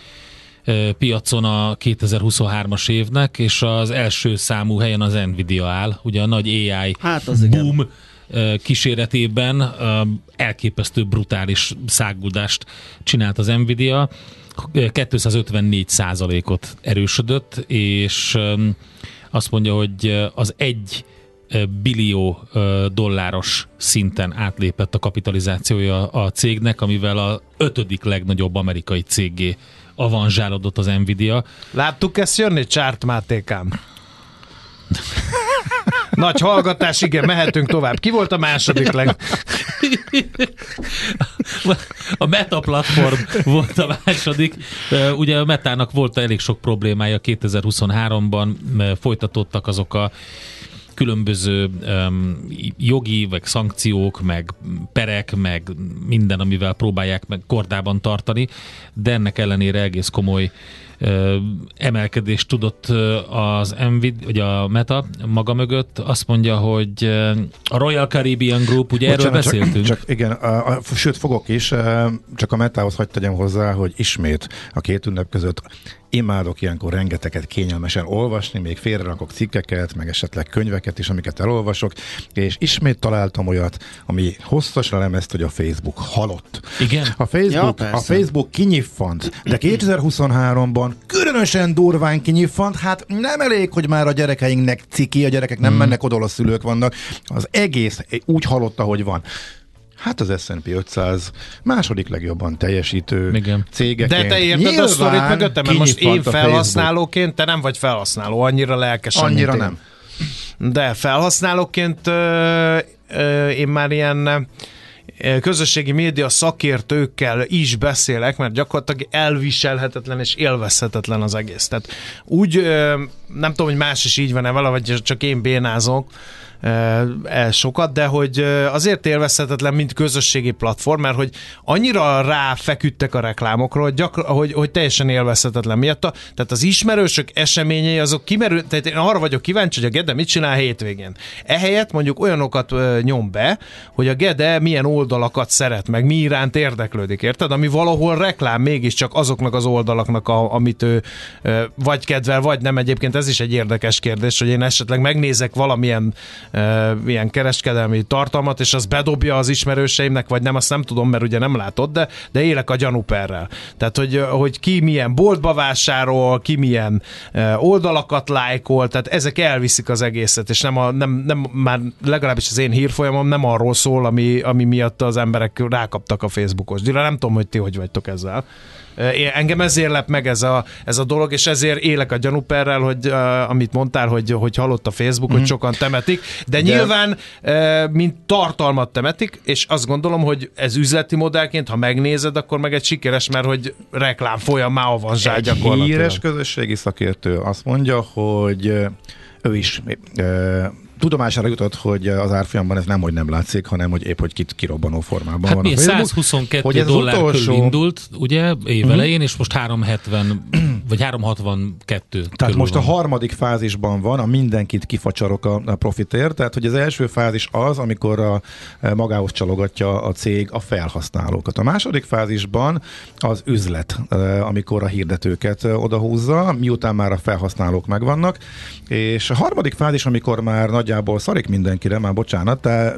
ö, piacon a 2023-as évnek, és az első számú helyen az Nvidia áll, ugye a nagy AI Hát az igen. boom ö, kíséretében elképesztő brutális száguldást csinált az Nvidia. 254 százalékot erősödött, és azt mondja, hogy az egy billió dolláros szinten átlépett a kapitalizációja a cégnek, amivel a ötödik legnagyobb amerikai cégé avanzsálódott az Nvidia. Láttuk ezt jönni, Csárt Mátékám? Nagy hallgatás, igen, mehetünk tovább. Ki volt a második leg... A Meta platform volt a második. Ugye a Metának volt elég sok problémája 2023-ban, m- folytatódtak azok a különböző um, jogi, meg szankciók, meg perek, meg minden, amivel próbálják meg kordában tartani, de ennek ellenére egész komoly ö, emelkedést tudott az Nvid, vagy a Meta maga mögött. Azt mondja, hogy a Royal Caribbean Group, ugye erről Bocsánat, beszéltünk? Csak, igen, a, a, sőt fogok is, csak a metához hagyd tegyem hozzá, hogy ismét a két ünnep között imádok ilyenkor rengeteget kényelmesen olvasni, még félrerakok cikkeket, meg esetleg könyveket is, amiket elolvasok, és ismét találtam olyat, ami hosszasan lemezt, hogy a Facebook halott. Igen? A Facebook, Ja, a. Facebook kinyiffant, de 2023-ban különösen durván kinyiffant, hát nem elég, hogy már a gyerekeinknek ciki, a gyerekek nem mennek oda, a szülők vannak, az egész úgy halott, ahogy van. Hát az S&P 500 második legjobban teljesítő Igen. cégeként. De te érted a sztorit mögöttem, mert most én felhasználóként, te nem vagy felhasználó, annyira lelkesen, Annyira én. nem. De felhasználóként ö, ö, én már ilyen közösségi média szakértőkkel is beszélek, mert gyakorlatilag elviselhetetlen és élvezhetetlen az egész. Tehát úgy, nem tudom, hogy más is így van-e vele, vagy csak én bénázok, el sokat, de hogy azért élvezhetetlen, mint közösségi platform, mert hogy annyira ráfeküdtek a reklámokra, hogy, gyakran, hogy, hogy teljesen élvezhetetlen miatta. Tehát az ismerősök eseményei azok kimerül, tehát én arra vagyok kíváncsi, hogy a Gede mit csinál hétvégén. Ehelyett mondjuk olyanokat nyom be, hogy a Gede milyen oldalakat szeret, meg mi iránt érdeklődik, érted? Ami valahol reklám mégiscsak azoknak az oldalaknak, a, amit ő vagy kedvel, vagy nem. Egyébként ez is egy érdekes kérdés, hogy én esetleg megnézek valamilyen ilyen kereskedelmi tartalmat, és az bedobja az ismerőseimnek, vagy nem, azt nem tudom, mert ugye nem látod, de, de élek a gyanúperrel. Tehát, hogy, hogy ki milyen boltba vásárol, ki milyen oldalakat lájkol, tehát ezek elviszik az egészet, és nem, a, nem, nem már legalábbis az én hírfolyamom nem arról szól, ami, ami miatt az emberek rákaptak a Facebookos díjra. Nem tudom, hogy ti hogy vagytok ezzel. Engem ezért lep meg ez a, ez a dolog, és ezért élek a gyanúperrel, hogy uh, amit mondtál, hogy, hogy halott a Facebook, mm. hogy sokan temetik, de, de nyilván uh, mint tartalmat temetik, és azt gondolom, hogy ez üzleti modellként, ha megnézed, akkor meg egy sikeres, mert hogy reklám folyamán avanzsál gyakorlatilag. híres közösségi szakértő azt mondja, hogy ő is tudomására jutott, hogy az árfolyamban ez nem, hogy nem látszik, hanem hogy épp, hogy kit kirobbanó formában Hát van mi, a Facebook. 122 Hogy ez dollár utolsó- körül indult, ugye, évelején, és most 370, vagy 362 Tehát most van. a harmadik fázisban van, a mindenkit kifacsarok a, a profitért, tehát hogy az első fázis az, amikor a, e, magához csalogatja a cég a felhasználókat. A második fázisban az üzlet, e, amikor a hirdetőket e, odahúzza, miután már a felhasználók megvannak, és a harmadik fázis, amikor már nagyjából szarik mindenkire, már bocsánat, de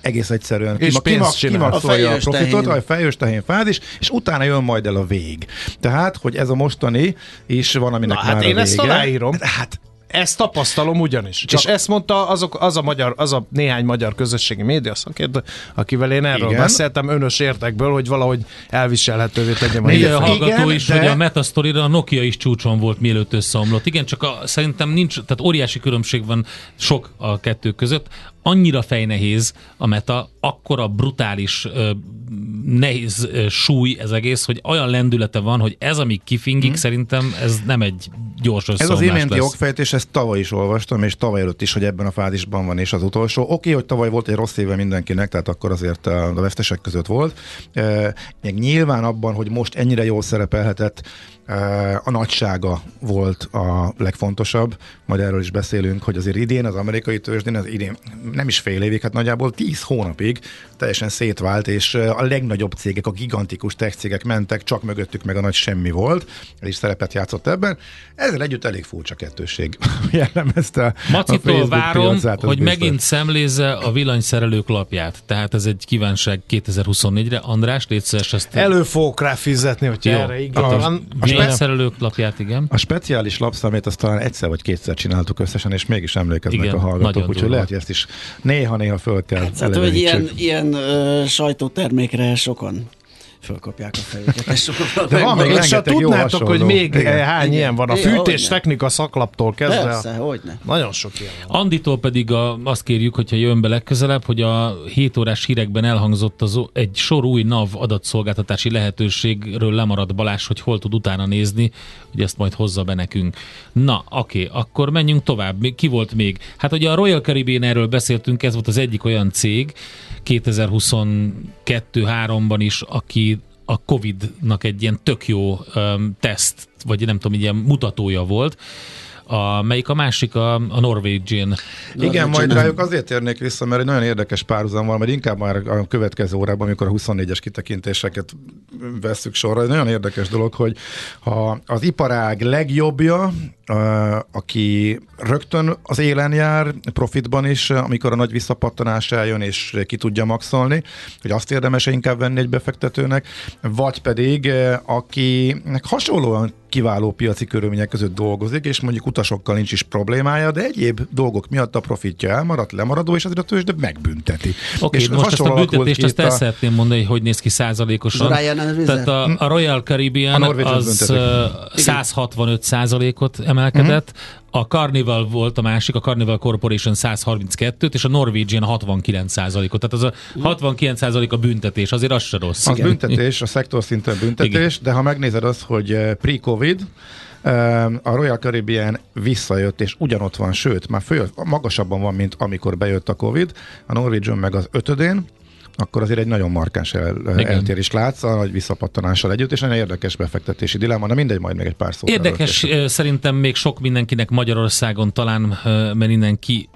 egész egyszerűen És kima- pénzt kima- csinál. kimaxolja A a profitot, a fejős tehén fázis, és utána jön majd el a vég. Tehát, hogy ez a mostani is van, aminek Na, már hát a én ezt vége. aláírom. Hát Ezt tapasztalom ugyanis. Csak- és ezt mondta azok, az, a magyar, az a néhány magyar közösségi média szakértő, akivel én erről Igen. beszéltem önös értekből, hogy valahogy elviselhetővé tegyem a Még a hallgató Igen, is, de- hogy a Metasztory-ra a Nokia is csúcson volt, mielőtt összeomlott. Igen, csak a, szerintem nincs, tehát óriási különbség van sok a kettő között. Annyira fejnehéz a Meta, akkora brutális, nehéz súly ez egész, hogy olyan lendülete van, hogy ez, ami kifingik, szerintem ez nem egy gyors. Ez az iménti lesz. jogfejtés, ezt tavaly is olvastam, és tavaly előtt is, hogy ebben a fázisban van, és az utolsó. Oké, hogy tavaly volt egy rossz éve mindenkinek, tehát akkor azért a vesztesek között volt. Még nyilván abban, hogy most ennyire jól szerepelhetett, A nagysága volt a legfontosabb, majd erről is beszélünk, hogy azért idén az amerikai tőzsdén, az idén nem is fél évig, hát nagyjából 10 hónapig teljesen szétvált, és a legnagyobb cégek, a gigantikus tech cégek mentek, csak mögöttük meg a nagy semmi volt, ez is szerepet játszott ebben. Ezzel együtt elég furcsa kettőség jellemezte Macitól várom, piacát, hogy biztos. megint szemlézze a villanyszerelők lapját. Tehát ez egy kívánság 2024-re. András, légy ezt... Elő fogok rá fizetni, hogy erre igen. A, a, a villanyszerelők lapját, igen. A speciális lapszamét azt talán egyszer vagy kétszer csináltuk összesen, és mégis emlékeznek igen, a hallgatók, úgyhogy lehet, hogy ezt is néha-néha föl kell hát, hogy ilyen, ilyen uh, sajtótermékre sokan fölkapják a fejüket. És, De van még és ha tudnátok, hogy még Igen. hány Igen. ilyen van, a fűtés technika szaklaptól kezdve. Persze, hogyne. Nagyon sok ilyen van. Anditól pedig a, azt kérjük, hogyha jön be legközelebb, hogy a 7 órás hírekben elhangzott az, egy sor új NAV adatszolgáltatási lehetőségről lemarad Balás, hogy hol tud utána nézni, hogy ezt majd hozza be nekünk. Na, oké, akkor menjünk tovább. Ki volt még? Hát ugye a Royal Caribbean erről beszéltünk, ez volt az egyik olyan cég 2022-3-ban is, aki a Covid-nak egy ilyen tök jó um, teszt, vagy nem tudom, ilyen mutatója volt, a, melyik a másik a, a Norwegian. Igen, majd rájuk azért térnék vissza, mert egy nagyon érdekes párhuzam van, mert inkább már a következő órában, amikor a 24-es kitekintéseket veszük sorra, egy nagyon érdekes dolog, hogy ha az iparág legjobbja, aki rögtön az élen jár, profitban is, amikor a nagy visszapattanás eljön, és ki tudja maxolni, hogy azt érdemes inkább venni egy befektetőnek, vagy pedig akinek hasonlóan kiváló piaci körülmények között dolgozik, és mondjuk utasokkal nincs is problémája, de egyéb dolgok miatt a profitja elmaradt, lemaradó, és azért a tőzsde megbünteti. Oké, okay, most ezt a büntetést azt el a... szeretném mondani, hogy hogy néz ki százalékosan. Tehát a, a Royal Caribbean a az 165 százalékot emelkedett, uh-huh. A Carnival volt a másik, a Carnival Corporation 132-t, és a Norwegian 69 ot Tehát az a 69 a büntetés, azért az se rossz. Az igen. büntetés, a szektor szinten büntetés, igen. de ha megnézed azt, hogy eh, pre-covid, eh, a Royal Caribbean visszajött, és ugyanott van, sőt, már föl, magasabban van, mint amikor bejött a Covid, a Norwegian meg az ötödén, akkor azért egy nagyon markáns el, eltérés látsz a nagy visszapattanással együtt, és nagyon érdekes befektetési dilemma, de mindegy, majd még egy pár szót. Érdekes, szerintem még sok mindenkinek Magyarországon talán, mert innen ki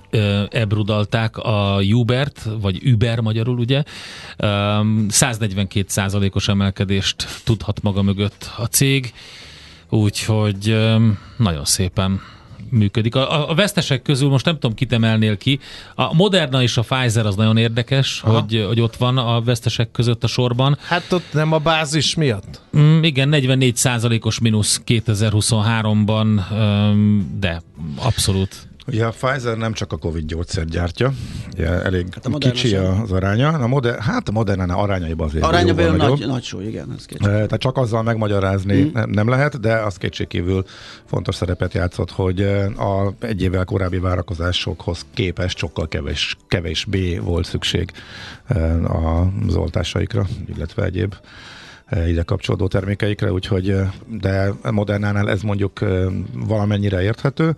ebrudalták a Ubert, vagy Uber magyarul, ugye, 142 százalékos emelkedést tudhat maga mögött a cég, úgyhogy nagyon szépen működik. A, a vesztesek közül most nem tudom, kit emelnél ki. A Moderna és a Pfizer az nagyon érdekes, hogy, hogy ott van a vesztesek között a sorban. Hát ott nem a bázis miatt? Mm, igen, 44 os mínusz 2023-ban, de abszolút Ugye a Pfizer nem csak a Covid gyógyszer gyártja, ugye elég hát a kicsi sem. az aránya. A moder, hát a Moderna arányaiban azért Arányában nagy, nagy súly, igen. Ez Tehát csak azzal megmagyarázni mm. nem lehet, de az kétségkívül fontos szerepet játszott, hogy a egy évvel korábbi várakozásokhoz képest sokkal kevés, kevésbé volt szükség az oltásaikra, illetve egyéb ide kapcsolódó termékeikre, úgyhogy de Modernánál ez mondjuk valamennyire érthető.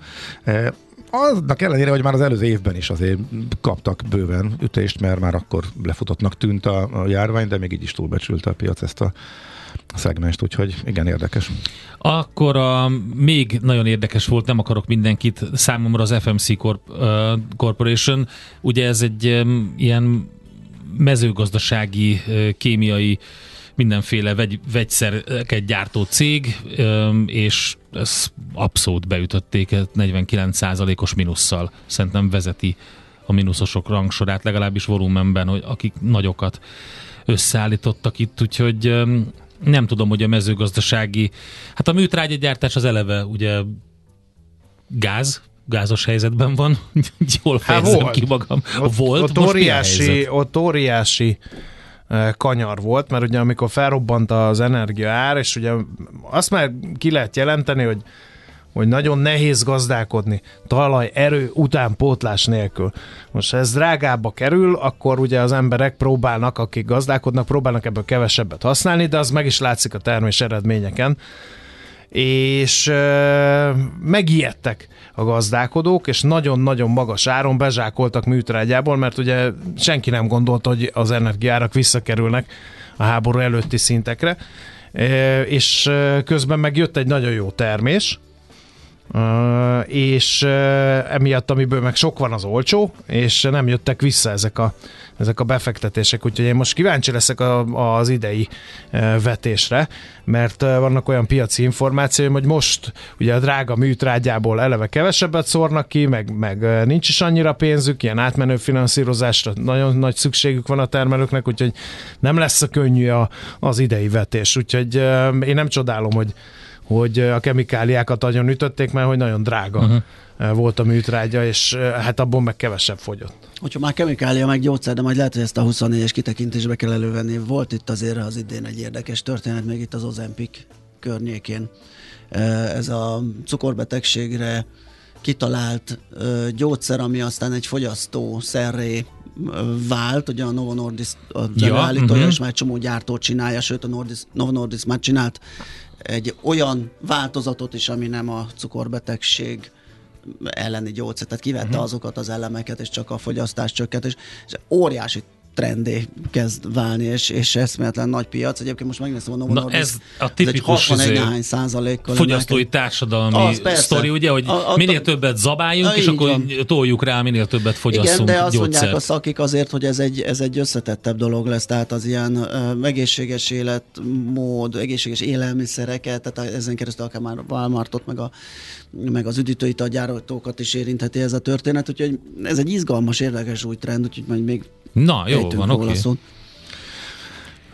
Aznak ellenére, hogy már az előző évben is azért kaptak bőven ütést, mert már akkor lefutottnak tűnt a, a járvány, de még így is túlbecsülte a piac ezt a szegmest, úgyhogy igen érdekes. Akkor a, még nagyon érdekes volt, nem akarok mindenkit, számomra az FMC Corp, uh, Corporation, ugye ez egy um, ilyen mezőgazdasági, uh, kémiai mindenféle vegy, vegyszereket gyártó cég, és ez abszolút beütötték 49%-os minusszal. Szerintem vezeti a mínuszosok rangsorát, legalábbis volumenben, hogy akik nagyokat összeállítottak itt, úgyhogy nem tudom, hogy a mezőgazdasági, hát a műtrágyagyártás az eleve ugye gáz, gázos helyzetben van, jól hát fejezem ki magam. Ott, volt, ott óriási, ott óriási kanyar volt, mert ugye amikor felrobbant az energia ár, és ugye azt már ki lehet jelenteni, hogy hogy nagyon nehéz gazdálkodni talaj erő utánpótlás nélkül. Most ha ez drágábba kerül, akkor ugye az emberek próbálnak, akik gazdálkodnak, próbálnak ebből kevesebbet használni, de az meg is látszik a termés eredményeken. És megijedtek a gazdálkodók, és nagyon-nagyon magas áron bezsákoltak műtrágyából, mert ugye senki nem gondolta, hogy az energiárak visszakerülnek a háború előtti szintekre. És közben meg jött egy nagyon jó termés, és e, emiatt, amiből meg sok van az olcsó, és nem jöttek vissza ezek a, ezek a befektetések, úgyhogy én most kíváncsi leszek a, az idei vetésre, mert vannak olyan piaci információim, hogy most ugye a drága műtrágyából eleve kevesebbet szórnak ki, meg, meg nincs is annyira pénzük, ilyen átmenő finanszírozásra nagyon nagy szükségük van a termelőknek, úgyhogy nem lesz a könnyű a, az idei vetés, úgyhogy én nem csodálom, hogy hogy a kemikáliákat nagyon ütötték, mert hogy nagyon drága uh-huh. volt a műtrágya, és hát abból meg kevesebb fogyott. Hogyha már kemikália, meg gyógyszer, de majd lehet, hogy ezt a 24-es kitekintésbe kell elővenni. Volt itt azért az idén egy érdekes történet, még itt az Ozempik környékén. Ez a cukorbetegségre kitalált gyógyszer, ami aztán egy fogyasztó szerré vált, ugye a Novo Nordisk a ja, állítója, uh-huh. és már csomó gyártó csinálja, sőt a Nordisk, Novo Nordisk már csinált egy olyan változatot is, ami nem a cukorbetegség elleni gyógyszer, tehát kivette uh-huh. azokat az elemeket, és csak a fogyasztás csökkent, és, és óriási trendé kezd válni, és, és eszméletlen nagy piac. Egyébként most megnéztem a Novo Na ez a tipikus ez egy 61 százalékkal. Fogyasztói emelkedik. társadalmi az, sztori, ugye, hogy a, a, minél többet zabáljunk, és akkor van. toljuk rá, minél többet fogyasszunk Igen, de azt gyógyszert. mondják a szakik azért, hogy ez egy, ez egy összetettebb dolog lesz, tehát az ilyen uh, egészséges életmód, egészséges élelmiszereket, tehát ezen keresztül akár már Walmartot, meg, a, meg az üdítőit gyártókat is érintheti ez a történet, úgyhogy ez egy izgalmas, érdekes új trend, úgyhogy majd még Na, jó van, oké. Okay.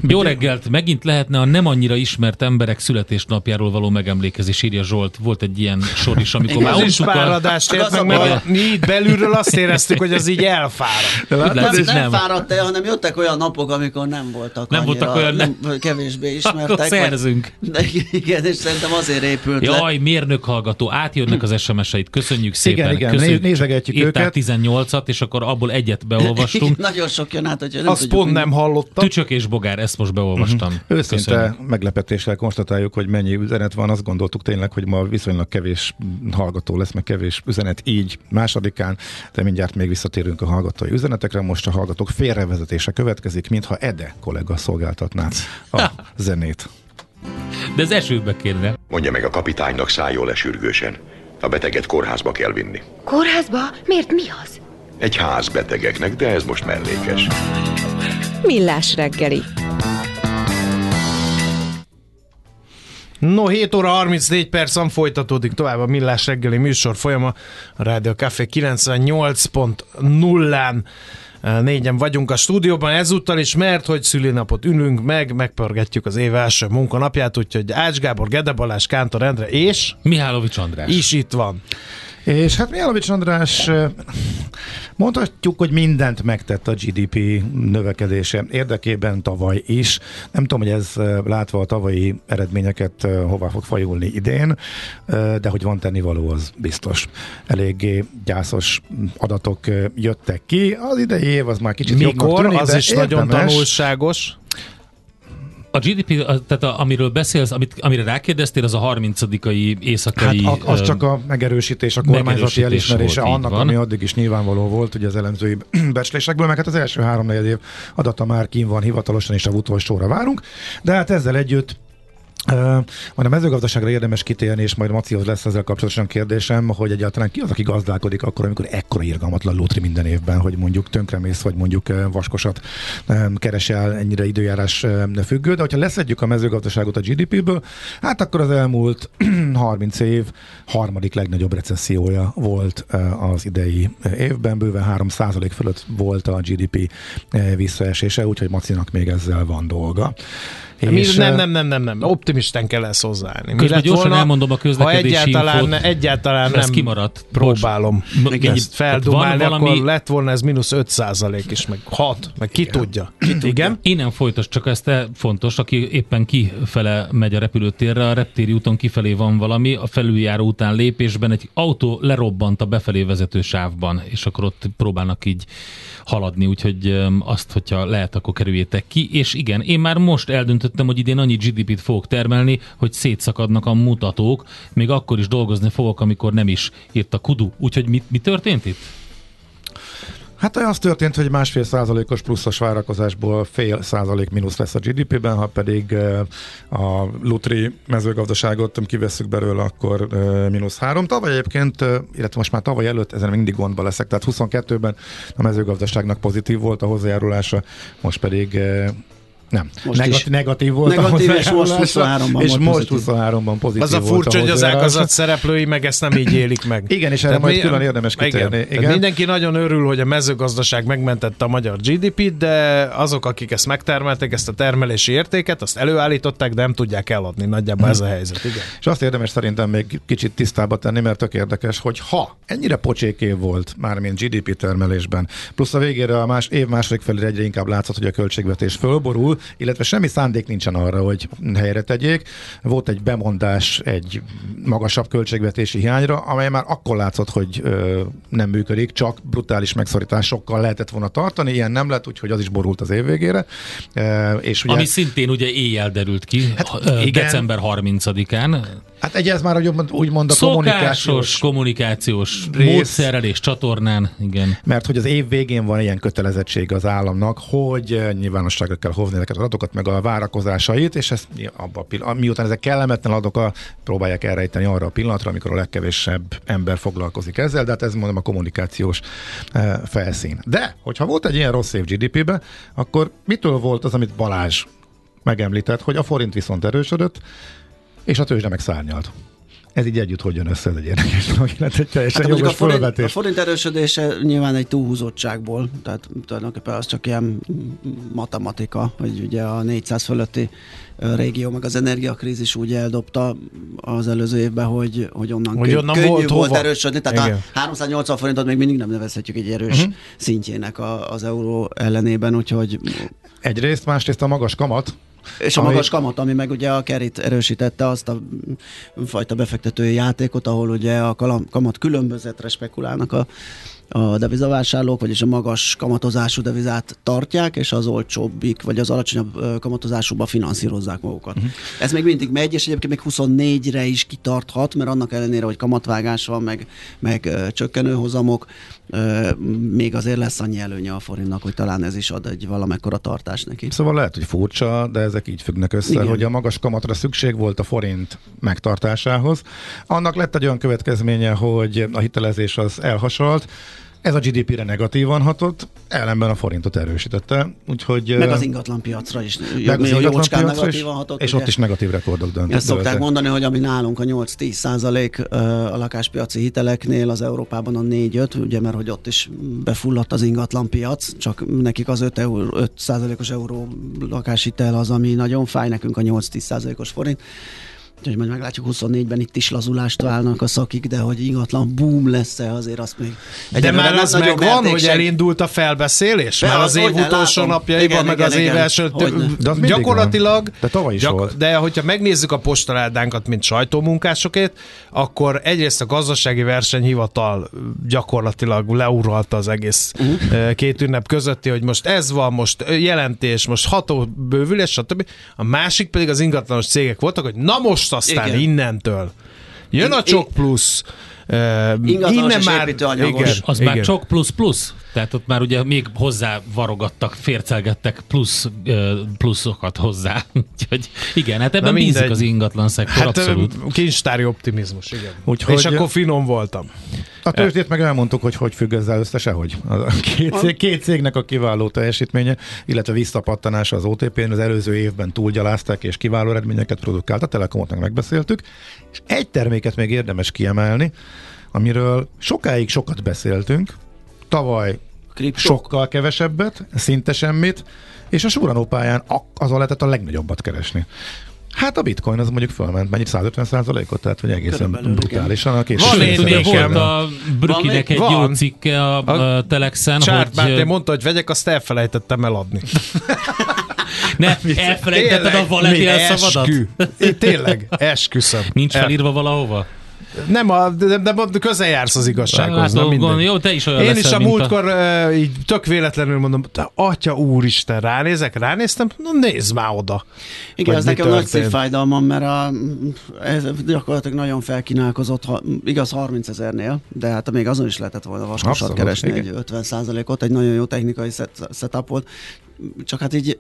Jó reggelt! Megint lehetne a nem annyira ismert emberek születésnapjáról való megemlékezés, írja Zsolt. Volt egy ilyen sor is, amikor már Ez is fáradást ért meg, meg mi itt belülről azt éreztük, hogy az így elfárad. Nem, nem, nem fáradt el, hanem jöttek olyan napok, amikor nem voltak Nem annyira, voltak olyan... Nem, kevésbé ismertek. Akkor szerzünk. Vagy, igen, és szerintem azért épült Jaj, le. mérnök hallgató, átjönnek az SMS-eit. Köszönjük szépen. Igen, igen, Köszönjük. nézegetjük őket. 18-at, és akkor abból egyet beolvastunk. Nagyon sok jön át, hogy nem Azt pont nem hallottam. Tücsök és bogár, ezt most beolvastam. Uh-huh. Őszinte Köszönöm. meglepetéssel konstatáljuk, hogy mennyi üzenet van. Azt gondoltuk tényleg, hogy ma viszonylag kevés hallgató lesz, meg kevés üzenet így másodikán, de mindjárt még visszatérünk a hallgatói üzenetekre. Most a hallgatók félrevezetése következik, mintha Ede kollega szolgáltatná a zenét. De ez esőbe kérne. Mondja meg a kapitánynak szálljon le sürgősen. A beteget kórházba kell vinni. Kórházba? Miért mi az? Egy ház betegeknek, de ez most mellékes. Millás reggeli. No, 7 óra 34 percen folytatódik tovább a Millás reggeli műsor folyama a Rádió Café 98.0-án négyen vagyunk a stúdióban ezúttal is, mert hogy szülinapot ülünk meg, megpörgetjük az év első munkanapját, úgyhogy Ács Gábor, Gede Balázs, Kántor Endre és Mihálovics András is itt van. És hát Mihálovics András mondhatjuk, hogy mindent megtett a GDP növekedése érdekében tavaly is. Nem tudom, hogy ez látva a tavalyi eredményeket hova fog fajulni idén, de hogy van tennivaló, az biztos. Eléggé gyászos adatok jöttek ki. Az idei év az már kicsit Mikor? tűnik, az is érdemes. nagyon tanulságos. A GDP, tehát a, amiről beszélsz, amit, amire rákérdeztél, az a 30 éjszakai... Hát az csak a megerősítés, a kormányzati elismerése volt, annak, van. ami addig is nyilvánvaló volt, ugye az elemzői becslésekből, meg hát az első három év adata már kín van hivatalosan, és a utolsóra várunk, de hát ezzel együtt majd a mezőgazdaságra érdemes kitérni, és majd Macihoz lesz ezzel kapcsolatosan kérdésem, hogy egyáltalán ki az, aki gazdálkodik akkor, amikor ekkora irgalmatlan lótri minden évben, hogy mondjuk tönkremész, vagy mondjuk vaskosat keresel ennyire időjárás függő, de hogyha leszedjük a mezőgazdaságot a GDP-ből, hát akkor az elmúlt 30 év harmadik legnagyobb recessziója volt az idei évben, bőven 3% fölött volt a GDP visszaesése, úgyhogy Macinak még ezzel van dolga. És nem, nem, nem, nem, nem. Optimisten kell ezt hozzáállni. Közben gyorsan volna, elmondom a közlekedési ha egyáltalán, infót, egyáltalán nem kimaradt. próbálom Bocs, ezt feldumálni, valami... akkor lett volna ez mínusz 5 százalék is, meg 6, meg ki Igen. tudja. Ki tudja. Igen? Innen folytos, csak ezt fontos, aki éppen kifele megy a repülőtérre, a reptéri úton kifelé van valami, a felüljáró után lépésben egy autó lerobbant a befelé vezető sávban, és akkor ott próbálnak így haladni, úgyhogy azt, hogyha lehet, akkor kerüljétek ki. És igen, én már most eldöntöttem, hogy idén annyi GDP-t fogok termelni, hogy szétszakadnak a mutatók, még akkor is dolgozni fogok, amikor nem is írt a kudu. Úgyhogy mi, mi történt itt? Hát az történt, hogy másfél százalékos pluszos várakozásból fél százalék mínusz lesz a GDP-ben, ha pedig eh, a Lutri mezőgazdaságot kivesszük belőle, akkor eh, mínusz három. Tavaly egyébként, eh, illetve most már tavaly előtt ezen mindig gondba leszek, tehát 22-ben a mezőgazdaságnak pozitív volt a hozzájárulása, most pedig nem. Most Negat- is. negatív volt Negatív, a és most hozzájárulása, 23-ban és most pozitív. 23-ban pozitív Az a furcsa, hogy az ágazat szereplői meg ezt nem így élik meg. Igen, és erre majd külön érdemes kitérni. Igen. Igen. Igen. Mindenki nagyon örül, hogy a mezőgazdaság megmentette a magyar GDP-t, de azok, akik ezt megtermelték, ezt a termelési értéket, azt előállították, de nem tudják eladni. Nagyjából ez a helyzet. Igen. És azt érdemes szerintem még kicsit tisztába tenni, mert tök érdekes, hogy ha ennyire pocsék év volt, mármint GDP termelésben, plusz a végére a más, év második felére egyre inkább látszott, hogy a költségvetés fölborul, illetve semmi szándék nincsen arra, hogy helyre tegyék. Volt egy bemondás egy magasabb költségvetési hiányra, amely már akkor látszott, hogy ö, nem működik, csak brutális megszorításokkal lehetett volna tartani, ilyen nem lett, úgyhogy az is borult az év végére. E, és ugye, Ami szintén ugye éjjel derült ki, hát, igen. december 30-án. Hát egy ez már úgy- úgymond a Szokásos kommunikációs kommunikációs rész. módszerrel és csatornán, igen. Mert hogy az év végén van ilyen kötelezettség az államnak, hogy eh, nyilvánosságra kell hozni ezeket az adatokat, meg a várakozásait, és ezt abba a pillanat, miután ezek kellemetlen adatok, a- próbálják elrejteni arra a pillanatra, amikor a legkevésebb ember foglalkozik ezzel, de hát ez mondom a kommunikációs eh, felszín. De, hogyha volt egy ilyen rossz év GDP-be, akkor mitől volt az, amit Balázs megemlített, hogy a forint viszont erősödött, és a tőzsde meg szárnyalt. Ez így együtt hogy jön össze, ez egy érdekes illetve egy teljesen Hát jogos a forint, a forint erősödése nyilván egy túlhúzottságból, tehát tulajdonképpen az csak ilyen matematika, hogy ugye a 400 fölötti régió, meg az energiakrízis úgy eldobta az előző évben, hogy, hogy onnan, Hogy könny- onnan könnyű volt volt, hova. erősödni, tehát Igen. a 380 forintot még mindig nem nevezhetjük egy erős uh-huh. szintjének a, az euró ellenében, úgyhogy Egyrészt, másrészt a magas kamat, és a Ami- magas kamat, ami meg ugye a kerit erősítette azt a fajta befektetői játékot, ahol ugye a kamat különbözetre spekulálnak a, a devizavásárlók, vagyis a magas kamatozású devizát tartják, és az olcsóbbik, vagy az alacsonyabb kamatozásúba finanszírozzák magukat. Uh-huh. Ez még mindig megy, és egyébként még 24-re is kitarthat, mert annak ellenére, hogy kamatvágás van, meg, meg csökkenő hozamok, még azért lesz annyi előnye a forintnak, hogy talán ez is ad egy valamekkora tartást neki. Szóval lehet, hogy furcsa, de ezek így függnek össze. Igen. hogy a magas kamatra szükség volt a forint megtartásához. Annak lett egy olyan következménye, hogy a hitelezés az elhasalt, ez a GDP-re negatívan hatott, ellenben a forintot erősítette, úgyhogy... Meg az ingatlan piacra is. meg az ingatlan piacra is, hatott. és ugye? ott is negatív rekordok döntöttek. Ezt szokták mondani, hogy ami nálunk a 8-10 százalék a lakáspiaci hiteleknél, az Európában a 4-5, ugye, mert hogy ott is befulladt az ingatlan piac, csak nekik az 5, eur, 5 százalékos euró lakáshitel az, ami nagyon fáj, nekünk a 8-10 százalékos forint. Úgyhogy majd meglátjuk 24-ben itt is lazulást válnak a szakik, de hogy ingatlan boom lesz-e, azért azt még De már az megvan, merték hogy elindult a felbeszélés? Be, Már az az év utolsó látom. napjaiban, Igen, meg igen, az év igen. első... De az mindig gyakorlatilag... van. De tavaly is volt. De hogyha megnézzük a postaládánkat, mint sajtómunkásokét, akkor egyrészt a gazdasági versenyhivatal gyakorlatilag leuralta az egész uh-huh. két ünnep közötti, hogy most ez van, most jelentés, most hatóbővülés, stb. A másik pedig az ingatlanos cégek voltak, hogy na most aztán Igen. innentől jön a csok plusz, uh, Ingatlanos és építőanyagos. Az már csak plusz-plusz? Tehát ott már ugye még hozzá varogattak, fércelgettek plusz, pluszokat hozzá. Úgyhogy igen, hát ebben bízik az ingatlan szektor, Hát abszolút. kincstári optimizmus, igen. Úgyhogy- És akkor finom voltam. A tőzsdét meg elmondtuk, hogy hogy függ ezzel össze sehogy. A két, cég, két cégnek a kiváló teljesítménye, illetve visszapattanása az OTP-n az előző évben túlgyalázták és kiváló eredményeket produkált. A Telekomot meg megbeszéltük. És egy terméket még érdemes kiemelni, amiről sokáig sokat beszéltünk. Tavaly Kripto. sokkal kevesebbet, szinte semmit, és a Suranó pályán ak- azon lehetett a legnagyobbat keresni. Hát a bitcoin az mondjuk fölment, mennyit 150 ot tehát hogy egészen Körülbelül, brutálisan. A Van én nekem. volt a Brükinek egy Van. jó cikke a, a, a Telexen, Csárt hogy ö, mondta, hogy vegyek, azt elfelejtettem eladni. ne, elfelejtetted a valeti elszavadat? eskü. É, Tényleg, esküszöm. Nincs El- felírva valahova? Nem, a, de, de közel jársz az igazsághoz. Látom, nem mindegy. gond- jó, te is olyan Én leszel, is a a- múltkor uh, így tök véletlenül mondom, te atya úristen, ránézek, ránéztem, no nézd már oda. Igen, ez nekem nagy történt. szívfájdalmam, mert a, ez gyakorlatilag nagyon felkínálkozott, ha, igaz 30 ezernél, de hát még azon is lehetett volna vaskosat Abszolút, keresni, igen. egy 50% ot egy nagyon jó technikai set, setup volt. Csak hát így,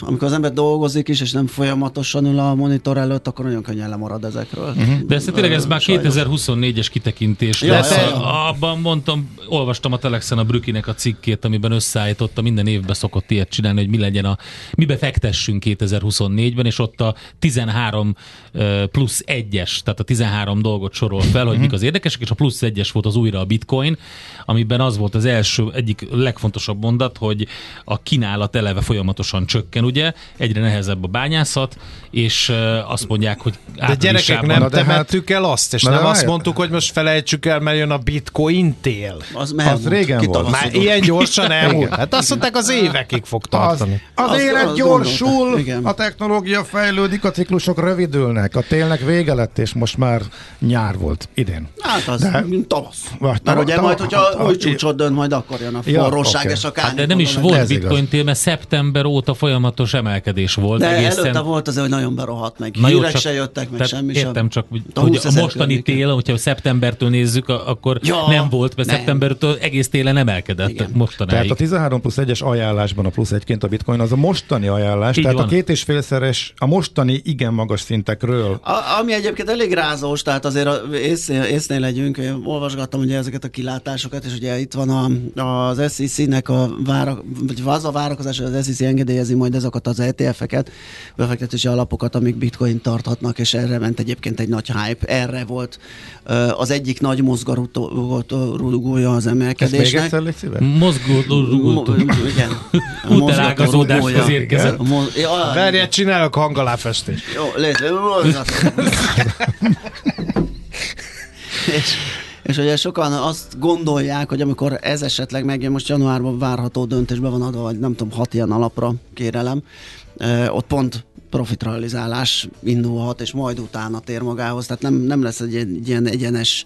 amikor az ember dolgozik is, és nem folyamatosan ül a monitor előtt, akkor nagyon könnyen lemarad ezekről. De ez tényleg ez már Sajnos. 2024-es kitekintés Ja, lesz. ja, ja. Abban mondtam, olvastam a Telexen a Brükinek a cikkét, amiben összeállította, minden évben szokott ilyet csinálni, hogy mi legyen a, mibe fektessünk 2024-ben, és ott a 13 ö, plusz 1-es, tehát a 13 dolgot sorol fel, hogy mik az érdekesek, és a plusz 1-es volt az újra a bitcoin, amiben az volt az első, egyik legfontosabb mondat, hogy a kínálat eleve folyamatosan csökken, ugye, egyre nehezebb a bányászat, és azt mondják, hogy De gyerekek, nem de hát- temettük el azt, és Na nem de azt mondtuk, hogy most felejtsük el, mert jön a bitcoin tél. Az, Az régen volt. Már ilyen gyorsan elmúlt. Hát azt mondták, az évekig fog Az, tartani. az Azt- élet gyorsul, a technológia fejlődik, a ciklusok rövidülnek, a télnek vége lett, és most már nyár volt idén. Hát az De- mint tavasz. Vagy Mert ugye majd, hogyha hát, új csúcsot dönt, majd akkor jön a forróság és a Hát kánik. de nem is volt bitcoin tél, mert szeptember óta folyamatos emelkedés volt. De egészen... előtte volt azért, hogy nagyon berohadt meg. Na jó, Hírek csak- se jöttek, meg semmi sem. Értem, csak hogy, A hogy 20 a mostani tél, hogyha szeptembertől nézzük, akkor Ja, nem volt, mert nem. szeptembertől egész télen emelkedett Igen. mostanáig. Tehát a 13 plusz 1-es ajánlásban a plusz egyként a bitcoin az a mostani ajánlás, Így tehát van. a két és félszeres, a mostani igen magas szintekről A, ami egyébként elég rázós, tehát azért a, észnél, észnél legyünk, én olvasgattam ugye ezeket a kilátásokat, és ugye itt van a, az SEC-nek a vára, vagy az a várakozás, hogy az SEC engedélyezi majd ezeket az ETF-eket, befektetési alapokat, amik bitcoin tarthatnak, és erre ment egyébként egy nagy hype. Erre volt az egyik nagy mozgarúgója az Ezt még emelkedésnek. egyszer? Mozgó, Mo- Igen. Mozgatórugója. érkezett. Verjet, csinálok hangaláfestést. jó, légy, és, és ugye sokan azt gondolják, hogy amikor ez esetleg megjön, most januárban várható döntésbe van adva, vagy nem tudom, hat ilyen alapra kérelem, ott pont profitrealizálás indulhat, és majd utána tér magához. Tehát nem, nem lesz egy, egy ilyen egyenes,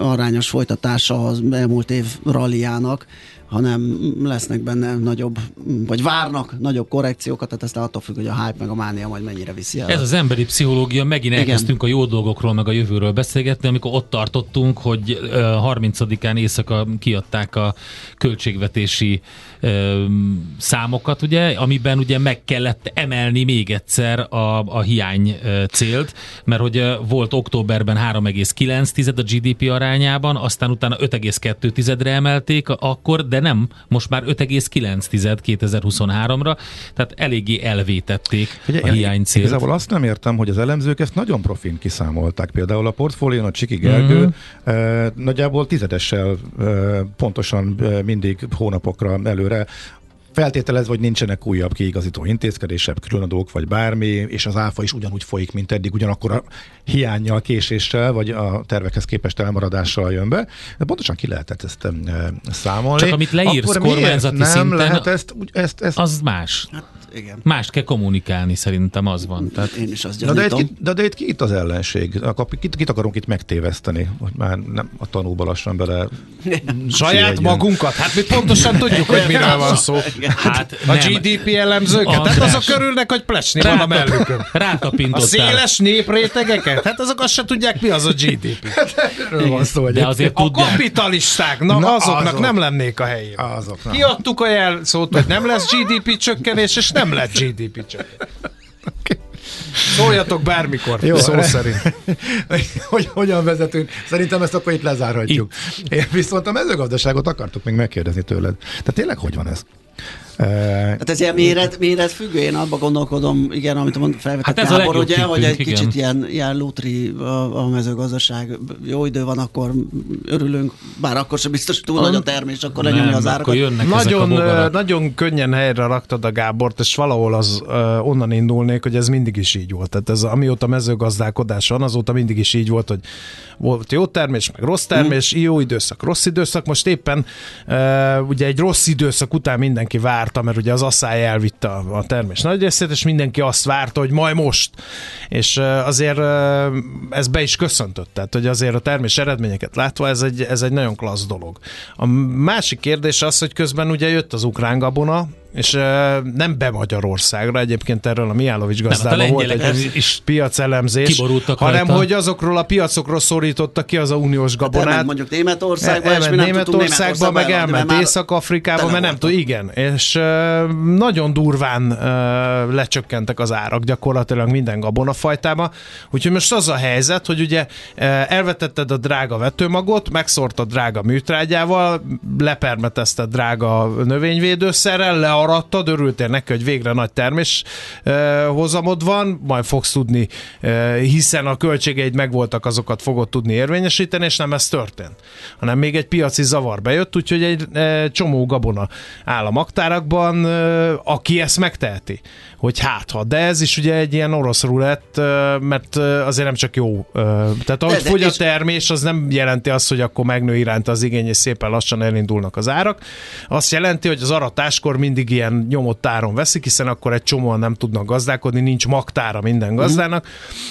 arányos folytatása az elmúlt év ralliának, hanem lesznek benne nagyobb, vagy várnak nagyobb korrekciókat, tehát ezt attól függ, hogy a hype meg a mánia majd mennyire viszi el. Ez az emberi pszichológia, megint Igen. elkezdtünk a jó dolgokról, meg a jövőről beszélgetni, amikor ott tartottunk, hogy ö, 30-án éjszaka kiadták a költségvetési ö, számokat, ugye, amiben ugye meg kellett emelni még egyszer a, a hiány célt, mert hogy volt októberben 3,9 a GDP arányában, aztán utána 5,2-re emelték akkor, de nem, most már 5,9 2023-ra, tehát eléggé elvétették a hiány célt. Igazából azt nem értem, hogy az elemzők ezt nagyon profin kiszámolták. Például a portfólión a Csiki Gergő Mhm. mm-hmm. eh, nagyjából tizedessel eh, pontosan eh, mindig hónapokra előre feltételezve, hogy nincsenek újabb kiigazító intézkedések, különadók vagy bármi, és az áfa is ugyanúgy folyik, mint eddig, ugyanakkor a hiányjal, késéssel, vagy a tervekhez képest elmaradással jön be. De pontosan ki lehetett ezt e, számolni. Csak amit leírsz Akkor miért kormányzati nem szinten, lehet ezt, úgy- ezt, ezt Az más. Hát, igen. Mást kell kommunikálni, szerintem az van. Tehát Én is azt Na de, itt, gyanítom. de, de itt ki itt az ellenség? Kit, kit akarunk itt megtéveszteni? Hogy már nem a tanúba lassan bele Saját magunkat? Hát mi pontosan tudjuk, hogy miről van szó. Hát A nem. GDP elemzőket? Hát András. azok örülnek, hogy plecsni van a mellükön. A Rátapintottál. széles néprétegeket? Hát azok azt se tudják, mi az a GDP. Erről van szó, De azért A tudják. kapitalisták, na, Na, azoknak azok. nem lennék a helyén. Azok, nem. Kiadtuk a jelszót, hogy nem lesz GDP csökkenés, és nem lett GDP csökkenés. Szóljatok bármikor, Jó, szó szerint. hogy hogyan vezetünk. Szerintem ezt akkor itt lezárhatjuk. Én viszont a mezőgazdaságot akartuk még megkérdezni tőled. Tehát tényleg hogy van ez? Hát ez ilyen méret, méret függő, én abban gondolkodom, igen, amit mond, felvetett Hát ez a Gábor, ugye, hogy egy tippünk, kicsit igen. ilyen, ilyen lutri a, a mezőgazdaság. Jó idő van, akkor örülünk, bár akkor sem biztos, hogy túl nagy a termés, akkor lenyomja az árakat. jönnek Nagyon, nagyon könnyen helyre raktad a Gábort, és valahol az onnan indulnék, hogy ez mindig is így volt. Tehát ez, amióta mezőgazdálkodás van, azóta mindig is így volt, hogy volt jó termés, meg rossz termés, jó időszak, rossz időszak. Most éppen ugye egy rossz időszak után mindenki mindenki várta, mert ugye az asszály elvitte a, termés nagy részét, és mindenki azt várta, hogy majd most. És azért ez be is köszöntött, tehát hogy azért a termés eredményeket látva ez egy, ez egy nagyon klassz dolog. A másik kérdés az, hogy közben ugye jött az ukrán gabona, és uh, nem be Magyarországra, egyébként erről a Mijálovics gazdában volt egy is piacelemzés, hanem rajta. hogy azokról a piacokról szorította ki az a uniós gabonát. elment mondjuk Németországba, és mi elment nem Németországba, meg elment Észak-Afrikába, mert nem tudom, igen, és uh, nagyon durván uh, lecsökkentek az árak gyakorlatilag minden gabonafajtába, úgyhogy most az a helyzet, hogy ugye uh, elvetetted a drága vetőmagot, megszórtad drága műtrágyával, lepermetezted drága növényvédőszerrel, learattad, örültél neki, hogy végre nagy termés uh, hozamod van, majd fogsz tudni, uh, hiszen a költségeid megvoltak, azokat fogod tudni érvényesíteni, és nem ez történt, hanem még egy piaci zavar bejött, úgyhogy egy e, csomó gabona áll a magtárakban, aki ezt megteheti, hogy hát ha, de ez is ugye egy ilyen orosz rulett, mert azért nem csak jó. Tehát ahogy De- de fogy a és- termés, az nem jelenti azt, hogy akkor megnő iránta az igény, és szépen lassan elindulnak az árak. Azt jelenti, hogy az aratáskor mindig ilyen nyomott áron veszik, hiszen akkor egy csomóan nem tudnak gazdálkodni, nincs magtára minden gazdának,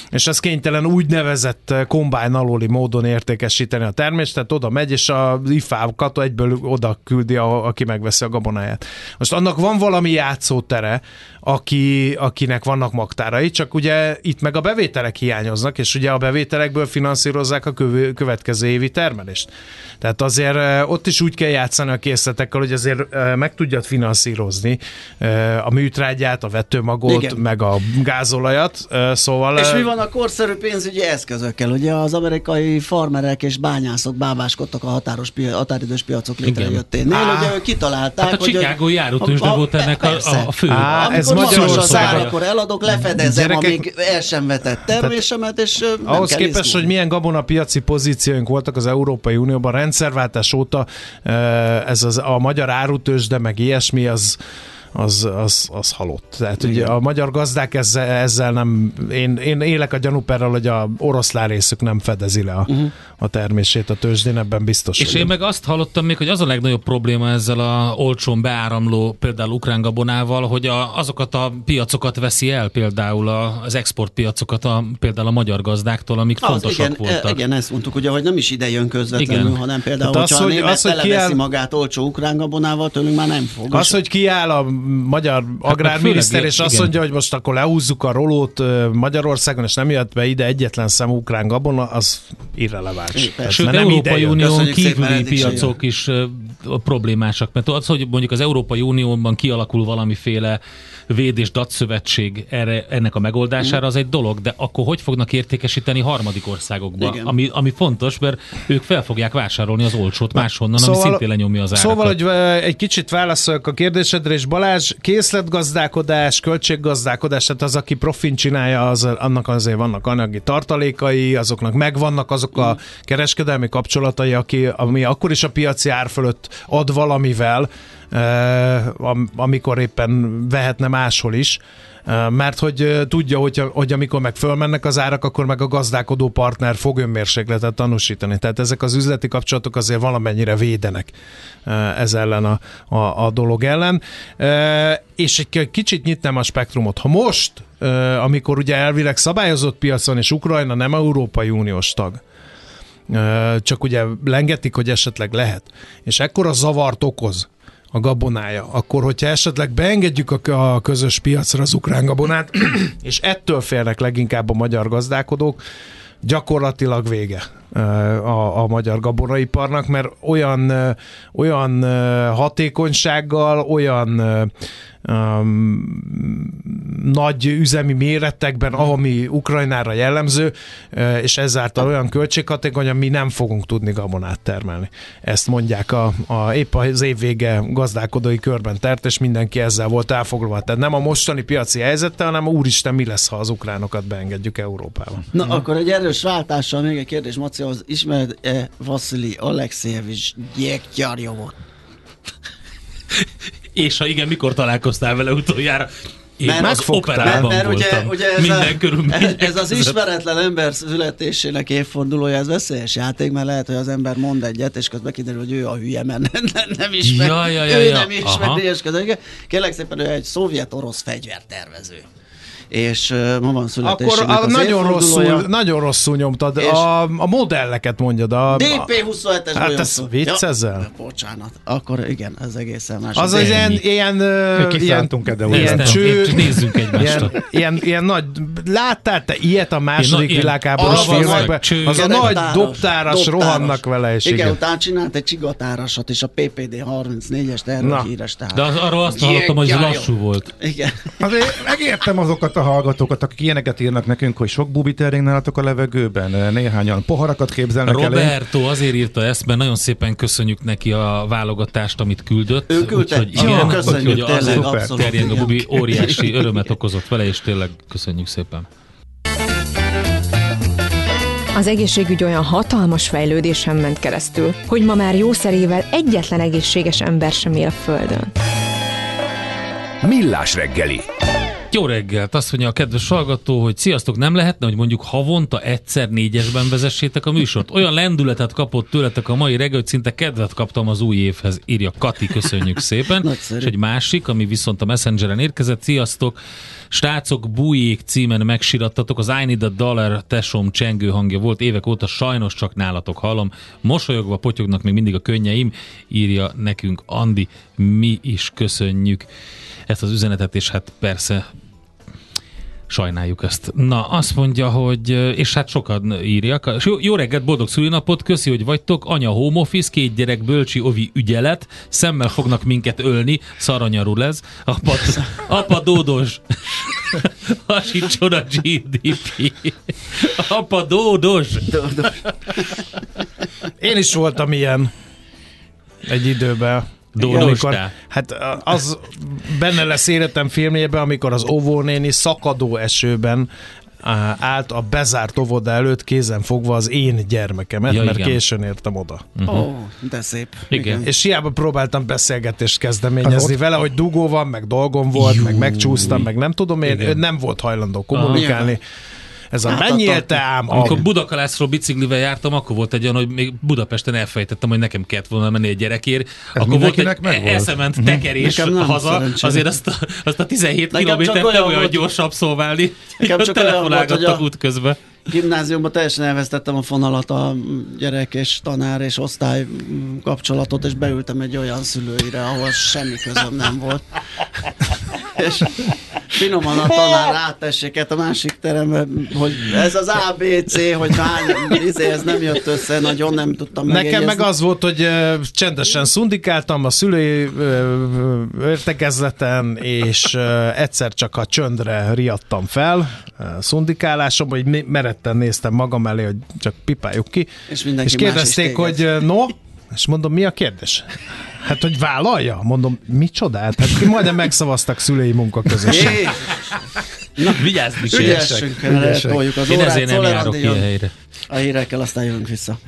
és ez kénytelen úgynevezett kombájn alóli módon értékesíteni a termést, tehát oda megy, és a ifákat egyből oda küldi, a, aki megveszi a gabonáját. Most annak van valami játszótere, aki, akinek vannak magtárai, csak ugye itt meg a bevételek hiányoznak, és ugye a bevételekből finanszírozzák a következő évi termelést. Tehát azért eh, ott is úgy kell játszani a készletekkel, hogy azért eh, meg tudjad finanszírozni eh, a műtrágyát, a vetőmagot, Igen. meg a gázolajat, szóval... És mi van a korszerű pénzügyi eszközökkel? Ugye az amerikai farmerek és bányászok bábáskodtak a határos pia- határidős piacok létrejötténél. Ugye ők kitalálták, Hát a hogy... Chicagói árutősde volt ennek a, a, a fő. Á, ez Magyarországon- akkor eladok, lefedezem, Gyerekek- amíg el sem vetett termésemet, és nem Ahhoz kell képest, izgulni. hogy milyen gabonapiaci pozícióink voltak az Európai Unióban rendszerváltás óta, ez az, a magyar árutősde, meg ilyesmi, az az, az, az halott. Tehát ugye a magyar gazdák ezzel, ezzel nem, én, én élek a gyanúperrel, hogy a oroszlán részük nem fedezi le a, uh-huh. a termését a tőzsdén, ebben biztos És én meg azt hallottam még, hogy az a legnagyobb probléma ezzel a olcsón beáramló például ukrán gabonával, hogy a, azokat a piacokat veszi el, például a, az exportpiacokat a, például a magyar gazdáktól, amik Az, fontosak igen, voltak. e- igen, ezt mondtuk, ugye, hogy nem is ide jön közvetlenül, Igen. hanem például, Hát az, hogy- a német az, hogy kiáll- magát olcsó ukrán gabonával, tőlünk már nem fog. Az, hogy kiáll a magyar agrárminiszter, főleg, és azt igen. mondja, hogy most akkor lehúzzuk a rolót Magyarországon, és nem jött be ide egyetlen szem ukrán gabona, az irreleváns. Sőt, nem Európai. Unión kívüli piacok is problémásak. Mert az, hogy mondjuk az Európai Unióban kialakul valamiféle véd és datszövetség erre, ennek a megoldására, az egy dolog, de akkor hogy fognak értékesíteni harmadik országokba? Igen. Ami, ami fontos, mert ők fel fogják vásárolni az olcsót máshonnan, ami szintén lenyomja az árakat. Szóval, hogy egy kicsit válaszoljak a kérdésedre, és Balázs, készletgazdálkodás, költséggazdálkodás, tehát az, aki profin csinálja, az, annak azért vannak anyagi tartalékai, azoknak megvannak azok a kereskedelmi kapcsolatai, aki, ami akkor is a piaci ár fölött ad valamivel, amikor éppen vehetne máshol is. Mert hogy tudja, hogy, hogy amikor meg fölmennek az árak, akkor meg a gazdálkodó partner fog önmérsékletet tanúsítani. Tehát ezek az üzleti kapcsolatok azért valamennyire védenek ez ellen a, a, a dolog ellen. És egy kicsit nyitnám a spektrumot. Ha most, amikor ugye elvileg szabályozott piacon, és Ukrajna nem Európai Uniós tag, csak ugye lengetik, hogy esetleg lehet. És ekkora zavart okoz a gabonája, akkor hogyha esetleg beengedjük a, a közös piacra az ukrán gabonát, és ettől félnek leginkább a magyar gazdálkodók, gyakorlatilag vége a, a magyar gabonaiparnak, mert olyan, olyan hatékonysággal, olyan um, nagy üzemi méretekben, ami Ukrajnára jellemző, és ezáltal olyan költséghatékony, mi nem fogunk tudni gabonát termelni. Ezt mondják a, a épp az év vége gazdálkodói körben tert, és mindenki ezzel volt elfoglalva. Tehát nem a mostani piaci helyzettel, hanem úristen, mi lesz, ha az ukránokat beengedjük Európába. Na, akkor egy erős váltással még egy kérdés, Maci, az ismered-e Vasili Alexejevics Gyektyarjovot? És ha igen, mikor találkoztál vele utoljára? Én Mert- az operában mert ugye, voltam. ugye ez, Minden a, körülmények ez az között. ismeretlen ember születésének évfordulója, ez veszélyes játék, mert lehet, hogy az ember mond egyet, és közben kiderül, hogy ő a hülye, mert nem, nem, nem ismeri. Ja, ja, ja, ő ja. nem Aha. ismeri, és kérlek szépen, ő egy szovjet-orosz fegyvertervező. És ma van Akkor születésének a, az nagyon, rosszul, nagyon rosszul nyomtad. És- A, a modelleket mondjad. A, a, DP27-es Hát ez viccezel? Ja, bocsánat. Akkor igen, ez egészen más. az az ilyen, ilyen, ilyen, ilyen Nem, cső, nézzünk egymásra. ilyen, ilyen, ilyen nagy, láttál te ilyet a második ilyen világháborús filmekben? Az a nagy dobtáras rohannak vele, és igen. igen. utána csinált egy csigatárasat, és a PPD 34-est, erről híres tehát. De az, arról azt hallottam, hogy ez lassú volt. Igen. Azért megértem azokat a hallgatókat, akik ilyeneket írnak nekünk, hogy sok bubi terjeng nálatok a levegőben, néhányan poharakat képzelnek el. Roberto azért írta ezt, mert nagyon szépen köszönjük neki a válogatást, amit küldött. Ő küldte. Úgyhogy Jó, igen, köszönjük, úgyhogy tényleg, abszolút, terjeng a bubi, óriási örömet okozott vele, és tényleg köszönjük szépen. Az egészségügy olyan hatalmas fejlődésen ment keresztül, hogy ma már jószerével egyetlen egészséges ember sem él a Földön. Millás reggeli. Jó reggelt! Azt mondja a kedves hallgató, hogy sziasztok, nem lehetne, hogy mondjuk havonta egyszer négyesben vezessétek a műsort. Olyan lendületet kapott tőletek a mai reggel, hogy szinte kedvet kaptam az új évhez, írja Kati, köszönjük szépen. Nagyszerű. És egy másik, ami viszont a Messengeren érkezett, sziasztok! Srácok, bújék címen megsirattatok, az I Need a Dollar tesom csengő hangja volt. Évek óta, sajnos csak nálatok hallom. Mosolyogva potyognak még mindig a könnyeim, írja nekünk Andi, mi is köszönjük ezt az üzenetet, és hát persze sajnáljuk ezt. Na, azt mondja, hogy, és hát sokan írják, jó, jó reggelt, boldog szülinapot, köszi, hogy vagytok, anya home office, két gyerek, bölcsi, ovi ügyelet, szemmel fognak minket ölni, szaranyarul ez, apa, apa dódos, hasítson a GDP, apa dódos, Én is voltam ilyen egy időben. Amikor- Hát az benne lesz életem filmjében, amikor az óvónéni szakadó esőben állt a bezárt óvoda előtt kézen fogva az én gyermekemet, Ja, mert igen. későn értem oda. Ó, oh, de szép. Igen. És hiába próbáltam beszélgetést kezdeményezni ott- vele, hogy dugó van, meg dolgom volt, meg megcsúsztam, meg nem tudom én, Igen. ő nem volt hajlandó kommunikálni. Ez a Hát élte ám? Amikor Budakalászról biciklivel jártam, akkor volt egy olyan, hogy még Budapesten elfejtettem, hogy nekem kellett volna menni egy gyerekért. akkor volt egy megvolt? eszement tekerés Nekem nem, haza, azért azt a, azt a 17 Nekem csak kilométert nem olyan volt- gyors abszolválni. Nekem hogy csak telefonálgattak útközben. Gimnáziumban teljesen elvesztettem a fonalat a gyerek és tanár és osztály kapcsolatot, és beültem egy olyan szülőire, ahol semmi közöm nem volt. És finoman a tanár rátesséket a másik terembe, hogy ez az ABC, hogy hány, izé, ez nem jött össze, nagyon nem tudtam Nekem megjegyezni. meg az volt, hogy csendesen szundikáltam a szülői ö, értekezleten, és egyszer csak a csöndre riadtam fel ö, szundikálásom, hogy meretten néztem magam elé, hogy csak pipáljuk ki. És mindenki és kérdezték, hogy no, és mondom, mi a kérdés? Hát, hogy vállalja? Mondom, micsodát? Hát ki majdnem megszavaztak szülői munkaközösség. Jé, Vigyázz, ügyessünk, mert eltoljuk az Én órát, ezért nem Szoller járok ilyen helyre. A hírekkel aztán jövünk vissza.